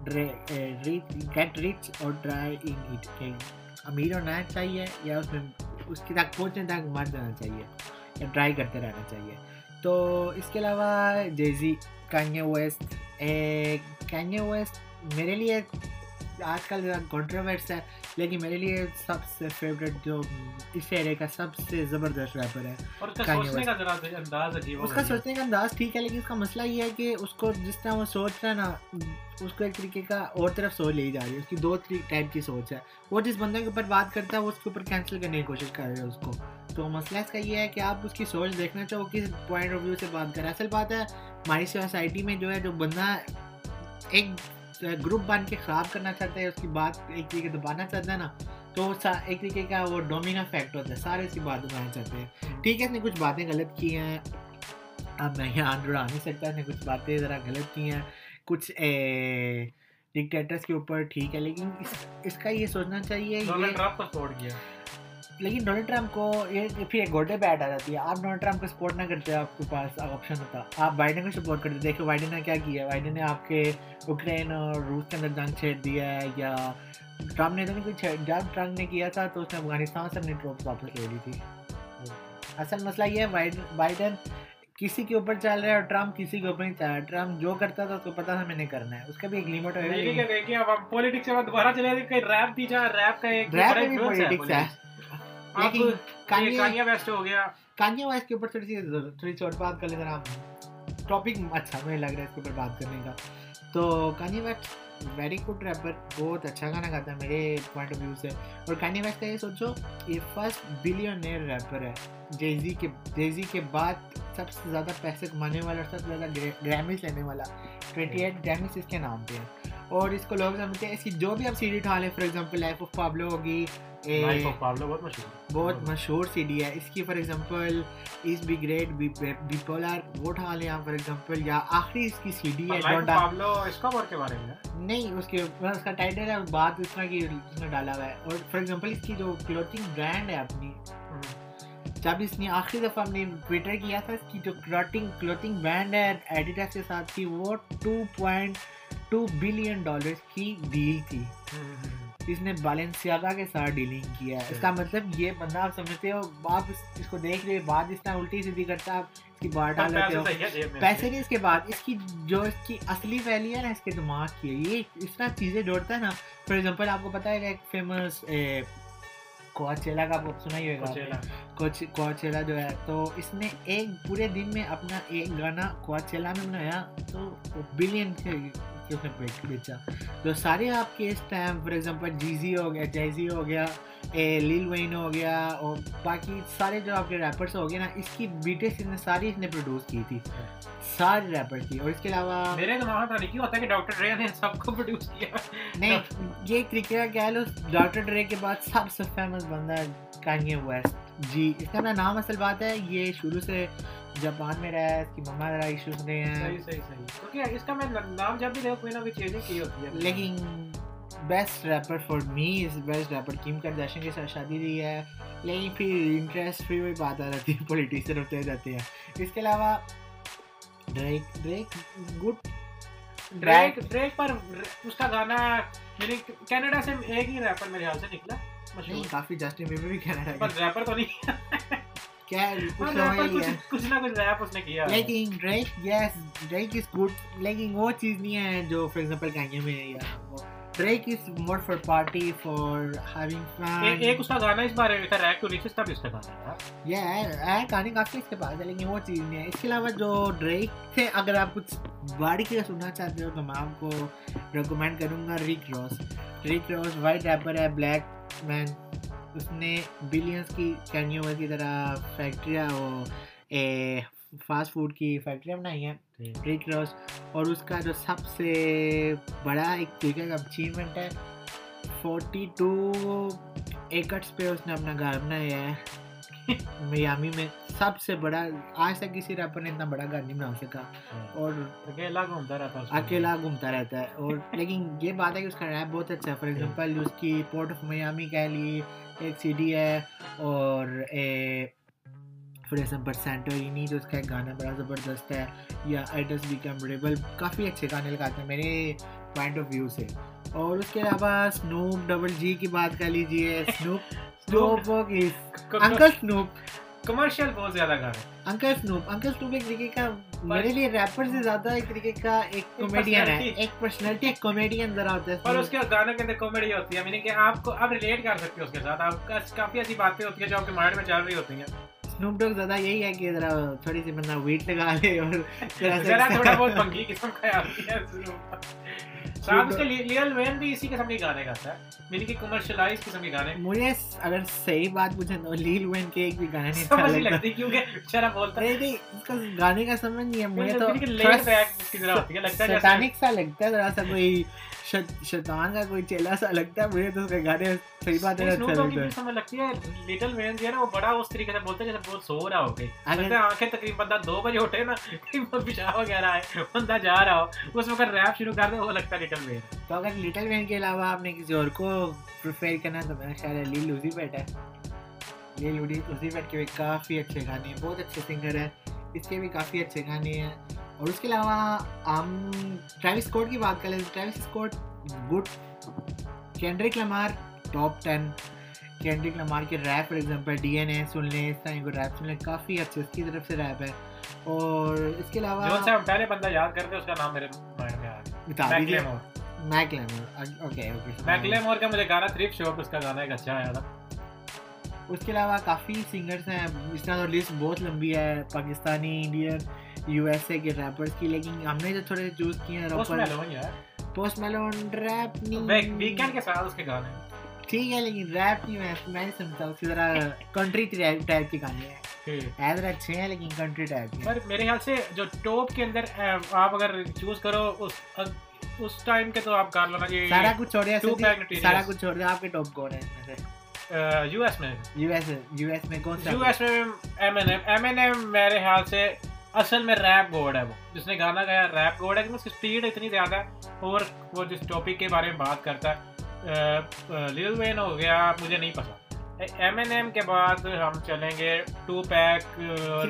گیٹ ریچ اور ڈرائی ان ہیٹ کہ امیر ہونا چاہیے یا اس میں اس کی تک پہنچنے تک مر جانا چاہیے یا ٹرائی کرتے رہنا چاہیے تو اس کے علاوہ جیزی کانیہ ویسٹ کینیہ ویسٹ میرے لیے آج کل کانٹروورس ہے لیکن میرے لیے سب سے فیوریٹ جو اس ایرے کا سب سے زبردست ریپر ہے اس کا سوچنے کا انداز ٹھیک ہے لیکن اس کا مسئلہ یہ ہے کہ اس کو جس طرح وہ سوچ رہا ہے نا اس کو ایک طریقے کا اور طرف سوچ لی جا رہی ہے۔ اس کی دو ٹائپ کی سوچ ہے۔ وہ جس بندے کے اوپر بات کرتا ہے وہ اس کے اوپر کینسل کرنے کی کوشش کر رہے ہیں اس کو۔ تو مسئلہ اس کا یہ ہے کہ آپ اس کی سوچ دیکھنا چاہو کس پوائنٹ آف ویو سے بات کریں اصل بات ہے ہماری سوسائٹی میں جو ہے جو بندہ ایک گروپ بن کے خراب کرنا چاہتا ہے اس کی بات ایک طریقے دبانا چاہتا ہے نا تو ایک طریقے کا وہ ڈومین افیکٹ ہوتا ہے سارے اس کی بات دبانا چاہتے ہیں۔ ٹھیک ہے اس نے کچھ باتیں غلط کی ہیں۔ اب میں یہاں اندر نہیں سکتا اس نے کچھ باتیں ذرا غلط کی ہیں۔ کچھ ڈکٹیٹرس کے اوپر ٹھیک ہے لیکن اس کا یہ سوچنا چاہیے لیکن ڈونلڈ ٹرمپ کو یہ پھر ایک گوٹے پہ ایڈ آ جاتی ہے۔ آپ ڈونلڈ ٹرمپ کو سپورٹ نہ کرتے آپ کے پاس آپشن ہوتا۔ آپ بائیڈن کو سپورٹ کرتے۔ دیکھو بائیڈن نے کیا کیا ہے۔ بائیڈن نے آپ کے اوکرین اور روس کے اندر جنگ چھیڑ دیا ہے یا ٹرمپ نے تو نہیں کچھ جب ٹرمپ نے کیا تھا تو اس نے افغانستان سے اپنی ٹروپس واپس لے لی تھی۔ اصل مسئلہ یہ ہے بائیڈن کسی کے اوپر چل رہا ہے اور ٹرمپ کسی کے اوپر نہیں چل رہا۔ ہے ٹرمپ جو کرتا تھا اس کو پتا تھا میں نے کرنا ہے۔ اس کا بھی ایک لمٹ ہے پولیٹکس سے دوبارہ چلے ریپ بھی ریپ کا ایک ریپ بھی پولیٹکس ہے۔ ویسٹ ہو گیا۔ کانیا ویسٹ کے اوپر تھوڑی سی تھوڑی چھوٹ بات کر لیں ذرا ٹاپک اچھا مجھے لگ رہا ہے اس کے اوپر بات کرنے کا۔ تو Kanye West very good rapper بہت اچھا گانا گاتا ہے میرے پوائنٹ آف ویو سے۔ اور کانیا ویسٹ کا یہ سوچو یہ فرسٹ بلین ریپر ہے۔ جیزی کے جیزی کے بعد سب سے زیادہ پیسے کمانے والا اور سب سے زیادہ گریمز لینے والا۔ ٹوینٹی ایٹ گریمز اس کے نام پہ ہیں اور اس کو لوگ سمجھتے ہیں اس کی جو بھی آپ سی ڈی اٹھا لیں for example Life of Pablo ہوگی بہت مشہور سی ڈی ہے۔ اس کی for example is be great bipolar وہ اٹھا لیں آپ فار ایگزامپل یا آخری اس کی سی ڈی ہے؟ نہیں اس کے اس کا ٹائٹل ہے بات اس طرح کی اس نے ڈالا ہوا ہے۔ اور فار ایگزامپل اس کی جو کلوتھنگ برانڈ ہے اپنی جب اس نے آخری دفعہ اپنے ٹویٹر کیا تھا اس کی جو کلوتھنگ کلوتھنگ برانڈ ہے ایڈیڈاس کے ساتھ تھی وہ two point two billion dollar کی ڈیل تھی۔ اس نے بالنسیاگا کے ساتھ ڈیلنگ کیا ہے۔ اس کا مطلب یہ بندہ آپ سمجھتے ہو آپ اس کو دیکھ رہے بات اس طرح الٹی سیدھی کرتا آپ اس کی بار ڈال لیتے ہو۔ پیسے نہیں اس کے بعد اس کی جو اس کی اصلی ویلی ہے نا اس کے دماغ کی ہے۔ یہ اس طرح چیزیں جوڑتا ہے نا۔ فار ایگزامپل آپ کو پتا ہے ایک فیمس کوچیلا کا آپ کو سنا ہی ہوگا کوچیلا جو ہے تو اس نے ایک پورے دن میں اپنا ایک گانا کوچیلا میں بنایا تو بلین اس نے بیچا۔ جو سارے آپ کے اس ٹائم فار ایگزامپل جیزی ہو گیا جیزی ہو گیا لیل وین ہو گیا اور باقی سارے جو آپ کے ریپرس ہو گئے نا اس کی بیٹس نے ساری اس نے پروڈیوس کی تھی۔ سارے ریپر کی۔ اور اس کے علاوہ میرے دماغ میں نہیں ہوتا کہ ڈاکٹر ڈرے نے سب کو پروڈیوس کیا۔ نہیں یہ کا کہہ لو ڈاکٹر ڈرے کے بعد سب سے فیمس بندہ کانیے ویسٹ جی اس کا نام اصل بات ہے یہ شروع سے جاپان میں رہا ہے اس کی مما ذرا ایشوز رہے ہیں۔ صحیح صحیح صحیح۔ کیونکہ اس کا میں نام جب بھی دیکھو کوئی نہ کوئی چیزیں کی ہوتی ہے۔ لیکن best rapper for me is best rapper Kim Kardashian کے ساتھ شادی دی ہے۔ لیکن پھر انٹرسٹ پھر وہی بات آ جاتی ہے پولیٹیشین ہوتے جاتے ہیں۔ اس کے علاوہ ڈریک ڈریک گڈ ڈریک ڈریک پر اس کا گانا میری کینیڈا سے ایک ہی ریپر میرے خیال سے نکلا کافی جسٹن بیبر بھی کینیڈا پر ریپر تو نہیں۔ لیکن وہ چیز نہیں ہے جو فار ایگزامپل کہیں میں Drake is more for party for having fun ایک اس کا گانا اس بارے میں ریک ٹو ریچز تب اس کا گانا ہے یہ ہے گانے کافی اس کے پاس ہے لیکن وہ چیز نہیں ہے اس کے علاوہ جو ڈریک سے اگر آپ کچھ باڑی کے سننا چاہتے ہو تو میں آپ کو ریکمینڈ کروں گا Rick Ross Rick Ross white rapper ہے بلیک مین اس نے بلینس کی کینیو کی طرح فیکٹریاں وہ فاسٹ فوڈ کی فیکٹریاں بنائی ہیں ریک روز اور اس کا جو سب سے بڑا ایک طریقے کا اچیومنٹ ہے فورٹی ٹو ایکڑس پہ اس نے اپنا گھر بنایا ہے۔ میامی میں سب سے بڑا آج تک کسی ریپر نے اتنا بڑا گھر نہیں بنا سکا۔ اور اکیلا گھومتا رہتا ہے اکیلا گھومتا رہتا ہے۔ اور لیکن یہ بات ہے کہ اس کا ریپ بہت اچھا ہے۔ فار ایگزامپل اس کی پورٹ آف میامی کہہ لی۔ ایک ڈی ہے اور فار ایگزامپل سینٹورینی تو اس کا ایک گانا بڑا زبردست ہے یا ایڈس بیکم ریبل کافی اچھے گانے لگاتے ہیں میرے پوائنٹ آف ویو سے۔ اور اس کے علاوہ سنوپ ڈبل جی کی بات کر لیجیے سنوپ سنوپ انکل سنوپ کمرشل بہت زیادہ گانے۔ انکل سنوپ انکل سنوپ ایک طریقے کا میرے لیے ریپر سے زیادہ ایک طریقے کا ایک کامیڈین ہے ایک پرسنالٹی ایک کامیڈین ذرا ہوتا ہے اور اس کے گانوں کے اندر کامیڈی ہوتی ہے یعنی کہ آپ کو آپ ریلیٹ کر سکتے ہو اس کے ساتھ آپ کافی ایسی باتیں ہوتی ہیں جو آپ کے مائنڈ میں چل رہی ہوتی ہیں سنوپ ڈاگ زیادہ یہی ہے کہ ذرا تھوڑی سی بندہ ویٹ لگا لے اور ذرا تھوڑا بہت قسم کا اگر صحیح بات مجھے نہیں اچھا لگتا ہے گانے کا سمجھ نہیں ہے شیطان کا کوئی چیلا سا لگتا ہے مجھے تو اس کے گانے صحیح بات ہے اچھا لگتا ہے سمجھ لگتی ہے لٹل مین جو ہے نا وہ بڑا اس طریقے سے بولتا ہے جیسے بہت سو رہا ہو گئی اگر آنکھیں تقریباً بندہ دو بجے اٹھے نا پیشاب وغیرہ ہے بندہ جا رہا ہو اس وقت ریپ شروع کر دے وہ لگتا ہے لٹل مین تو اگر لٹل مین کے علاوہ آپ نے کسی اور کو پریفیئر کرنا تو میرا خیال ہے لیل لوزی بیٹھا ہے لیل لوزی بیٹھ کے بھی کافی اچھے گانے ہیں بہت اچھے سنگر ہیں اس کے بھی کافی اچھے گانے ہیں اور اس کے علاوہ ہم ٹریوس اسکاٹ کی بات کر لیں Travis Scott good Kendrick Lamar top ten Kendrick Lamar کے rap for example D N A سن لیں اس طرح کو ریپ سن لیں کافی اچھے اس کی طرف سے ریپ ہے۔ اور اس کے علاوہ جو پہلے بندہ یاد اس کا نام میرے مائنڈ میں آ اوکے اوکے کا مجھے گانا اس کا گانا ایک اچھا آیا تھا اس کے علاوہ کافی سنگرس ہیں اس طرح لسٹ بہت لمبی ہے Pakistani Indian U S A کے ریپرز کی لیکن ہم نے جو تھوڑے چوز کیے ہیں پوسٹ میلون ریپ نہیں۔ ویکینڈ کے ساتھ اس کے گانے۔ ٹھیک ہے لیکن ریپ نہیں میں میں نہیں سمجھتا اس کی ذرا کنٹری ٹائپ کے گانے ہیں۔ ایدر اچھے ہیں لیکن کنٹری ٹائپ پر میرے خیال سے جو ٹاپ کے اندر آپ اگر چوز کرو اس اس ٹائم کے تو آپ کارلونا جی سارا کچھ چھوڑ دیا سارا کچھ چھوڑ دیا۔ آپ کے ٹاپ کون ہیں اس میں سے؟ یو ایس میں۔ یو ایس یو ایس میں کون سا یو ایس میں M N M M N M میرے خیال سے اصل میں ریپ گوڈ ہے وہ۔ جس نے گانا گایا ریپ گوڈ ہے کہ اس کی اسپیڈ اتنی زیادہ ہے اور وہ جس ٹاپک کے بارے میں بات کرتا ہے لل وین ہو گیا مجھے نہیں پسند۔ ایم این ایم کے بعد ہم چلیں گے ٹو پیک اور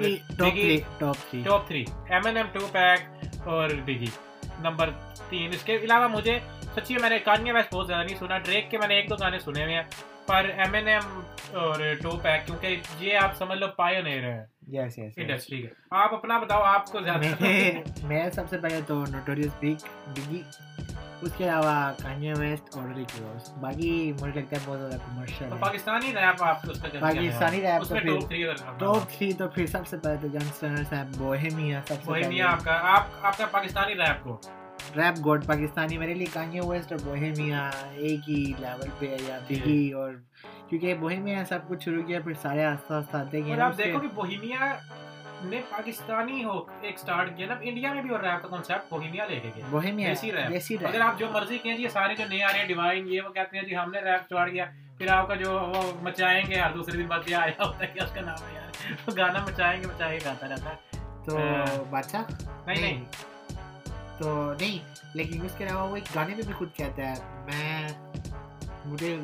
top three M N M Tupac اور ڈگی نمبر تین اس کے علاوہ مجھے سچی میں نے کانیہ ویسٹ بہت زیادہ نہیں سنا ڈریک کے میں نے ایک دو گانے سنے ہوئے ہیں پر ایم این ایم اور ٹو پیک کیونکہ یہ آپ سمجھ لو پائے نہیں رہے ہیں۔ یس یس انڈسٹری کے آپ اپنا بتاؤ آپ کو زیادہ میں سب سے پہلے تو نوٹوریس بگی اس کے علاوہ کانیا ویسٹ اور باقی مجھے لگتا ہے بہت زیادہ کمرشل ہے پاکستانی ریپ آپ اس کا پاکستانی ریپ تو پھر ٹاپ تھری تو پھر سب سے پہلے تو ہیں بوہیمیا سب سے بوہیمیا آپ کا آپ آپ کا پاکستانی ریپ کو ریپ گوڈ پاکستانی میرے لیے کانیا ویسٹ اور بوہیمیا ایک ہی لیول پہ ہے یا بگی اور کیونکہ بوہیمیا سب کچھ شروع کیا پھر سارے آستہ آستہ آتے گئے آپ دیکھو کہ بوہیمیا نے پاکستانی ہو ایک سٹارٹ کیا نا انڈیا میں بھی ہو رہا ہے آپ کا کانسیپٹ بوہیمیا لے کے گیا۔ بوہیمیا ایسی ریپ دیسی ریپ اگر آپ جو مرضی کہیں جی سارے جو نئے آ رہے ہیں ڈیوائن یہ وہ کہتے ہیں جی ہم نے ریپ سٹارٹ کیا۔ پھر آپ کا جو وہ مچائیں گے ہر دوسرے دن بات یہ آیا ہوتا ہے اس کا نام ہے یار۔ گانا مچائیں گے مچائیں گے گاتا رہتا ہے۔ تو ہاں۔ بادشاہ؟ نہیں۔ نہیں۔ تو نہیں لیکن اس کے علاوہ وہ ایک گانے میں بھی خود کہتا ہے۔ میں مجھے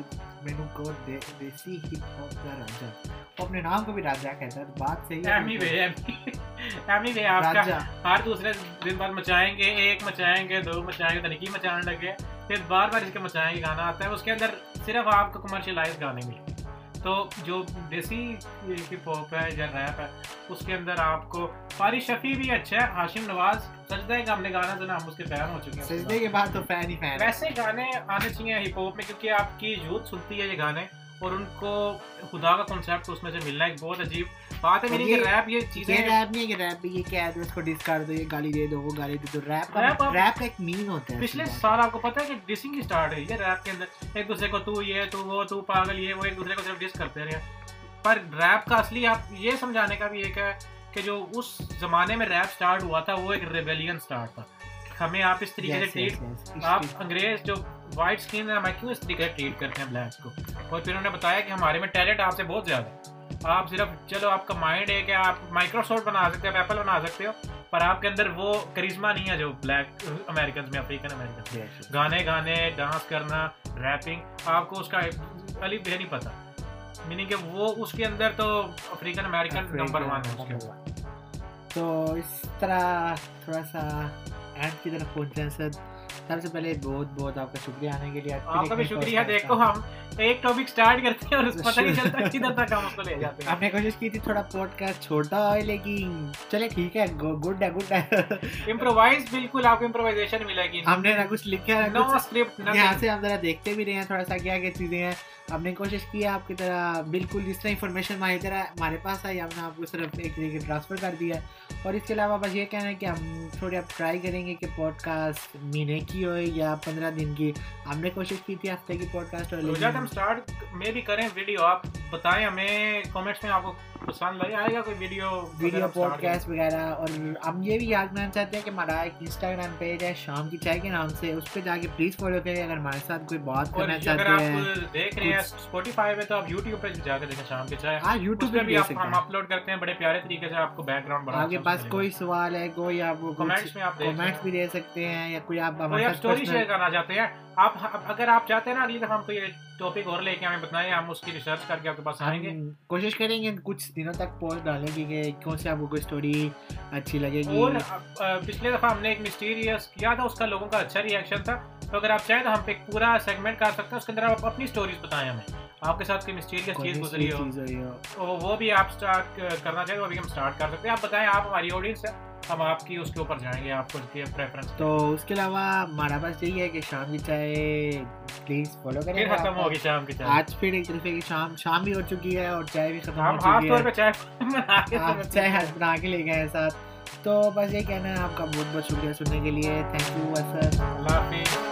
مینو کو دیسی ہپ ہاپ کا راجا وہ اپنے نام کو بھی راجا کہتا ہے بات صحیح ہے ایمی بھائی ایمی بھائی آپ کا ہر دوسرے دن بعد مچائیں گے ایک مچائیں گے دو مچائیں گے تنقی مچانے لگے پھر بار بار اس کے مچائیں گے گانا آتا ہے اس کے اندر صرف آپ کو کمرشلائز گانے ملے تو جو دیسی ہپ ہاپ ہے یا ریپ ہے اس کے اندر آپ کو فارش شفیع بھی اچھا ہے۔ ہاشم نواز سجدے کا ہم نے گانا سنا ہم اس کے فین ہو چکے ہیں۔ سجدے کے بعد تو فین ہی فین ویسے گانے آنے چاہیے ہپ ہاپ میں کیونکہ آپ کی یوتھ سنتی ہے یہ گانے اور ان کو خدا کا کنسیپٹ اس میں سے ملنا ایک بہت عجیب بات ہے میری کہ ریپ یہ چیزیں یہ ریپ نہیں کہ ریپ یہ کو ڈس کر دو یہ گالی دے دو وہ گالی دے دو۔ ریپ ریپ کا ایک مین ہوتا ہے پچھلے سال آپ کو پتہ ہے کہ ڈسنگ سٹارٹ ہے۔ ریپ کے اندر ایک دوسرے کو تو یہ تو وہ تو پاگل یہ وہ ایک دوسرے کو صرف ڈس کرتے رہے۔ پر ریپ کا اصلی آپ یہ سمجھانے کا بھی ایک ہے کہ جو اس زمانے میں ریپ سٹارٹ ہوا تھا وہ ایک ریبیلین سٹارٹ تھا۔ ہمیں آپ اس طریقے سے ٹریٹ آپ انگریز جو وائٹ اسکن ہے ہمیں کیوں اس طریقے سے ٹریٹ کرتے ہیں بلیکس کو؟ اور پھر انہوں نے بتایا کہ ہمارے میں ٹیلنٹ آپ سے بہت زیادہ ہے۔ آپ صرف چلو آپ کا مائنڈ ہے کہ آپ مائکروسافٹ بنا سکتے ہو ایپل بنا سکتے ہو پر آپ کے اندر وہ کرزما نہیں ہے جو بلیک امیریکن میں افریقن امیریکن گانے گانے ڈانس کرنا ریپنگ آپ کو اس کا علی بھی نہیں پتا۔ میننگ کہ وہ اس کے اندر تو افریقن امیریکن نمبر ون ہے تو اس طرح تھوڑا سا اینڈ کی طرف پہنچتے ہیں سر۔ سب سے پہلے بہت بہت آپ کا شکریہ آنے کے لیے۔ آپ کا بھی شکریہ دیکھو ہم ایک ٹاپک سٹارٹ کرتے ہیں اور اس پتہ نہیں چلتا کدھر تک ہم اس کو لے جاتے ہیں۔ ہم نے کوشش کی تھی تھوڑا پوڈ کاسٹ چھوٹا ہے لیکن چلے ٹھیک ہے گڈ ہے گڈ ہے۔ امپرووائز بالکل آپ کو امپرووائزیشن ملے گی۔ ہم نے نہ کچھ لکھا ہے نو اسکرپٹ یہاں سے ہم ذرا دیکھتے بھی رہے ہیں تھوڑا سا کیا کیا چیزیں ہیں۔ ہم نے کوشش کی ہے آپ کی طرح بالکل جس طرح انفارمیشن ہماری طرح ہمارے پاس آئی ہم نے آپ کو صرف ایک طریقے ٹرانسفر کر دیا ہے۔ اور اس کے علاوہ بس یہ کہنا ہے کہ ہم تھوڑے اب ٹرائی کریں گے کہ پوڈ کاسٹ مہینے کی ہو یا پندرہ دن کی۔ ہم نے کوشش کی تھی ہفتے کی پوڈ کاسٹ ہم اسٹارٹ میں بھی کریں ویڈیو آپ بتائیں ہمیں کامنٹس میں آپ کو پسند آئے گا کوئی ویڈیو ویڈیو پوڈ کاسٹ وغیرہ۔ اور ہم یہ بھی یاد کرنا چاہتے ہیں کہ ہمارا ایک انسٹاگرام پیج ہے شام کی چائے کے نام سے۔ اس پہ جا کے پلیز فالو کریں۔ اگر ہمارے ساتھ کوئی بات کرنا چاہتے ہیں دیکھ رہے ہیں اسپوٹیفائی میں تو آپ یوٹیوب پہ جا کے دیکھیں شام کی چائے۔ ہاں یوٹیوب پہ بھی ہم اپلوڈ کرتے ہیں بڑے پیارے طریقے سے آپ کو بیک گراؤنڈ بنا آپ کے پاس کوئی سوال ہے کوئی آپ کمنٹس میں آپ کمنٹس بھی دے سکتے ہیں یا کوئی آپ اسٹوری شیئر کرنا چاہتے ہیں آپ اگر آپ چاہتے ہیں نا اگلی دفعہ ہم کوئی ٹاپک اور لے کے ہمیں بتائیں ہم اس کی ریسرچ کر کے آپ کے پاس آئیں گے۔ کوشش کریں گے کچھ دنوں تک پوسٹ ڈالیں گے کہ کون سے آپ کو کوئی اسٹوری اچھی لگے گی۔ اور پچھلے دفعہ ہم نے ایک مسٹیریس کیا تھا اس کا لوگوں کا اچھا ریئیکشن تھا۔ تو اگر آپ چاہیں تو ہم ایک پورا سیگمنٹ کر سکتے ہیں اس کے اندر آپ اپنی اسٹوریز بتائیں ہمیں۔ آپ کے ساتھ کوئی مسٹیریس چیز گزری ہو وہ بھی آپ اسٹارٹ کرنا چاہیں تو ابھی ہم اسٹارٹ کر سکتے ہیں۔ آپ بتائیں آپ ہماری آڈینس ہے ہم آپ کی اس کے اوپر جائیں گے آپ کو پریفرنس تو اس کے علاوہ ہمارا بس یہی ہے کہ شام کی چائے پلیز فالو کریں پھر ختم ہوگی شام کی چائے۔ آج پھر ایک طرفے کی شام شام بھی ہو چکی ہے اور چائے بھی ختم ہو چکی ہے۔ چائے چائے ہاتھ بنا کے لے گئے ہیں ساتھ۔ تو بس یہ کہنا ہے آپ کا بہت بہت شکریہ سننے کے لیے۔ تھینک یو سر اللہ حافظ۔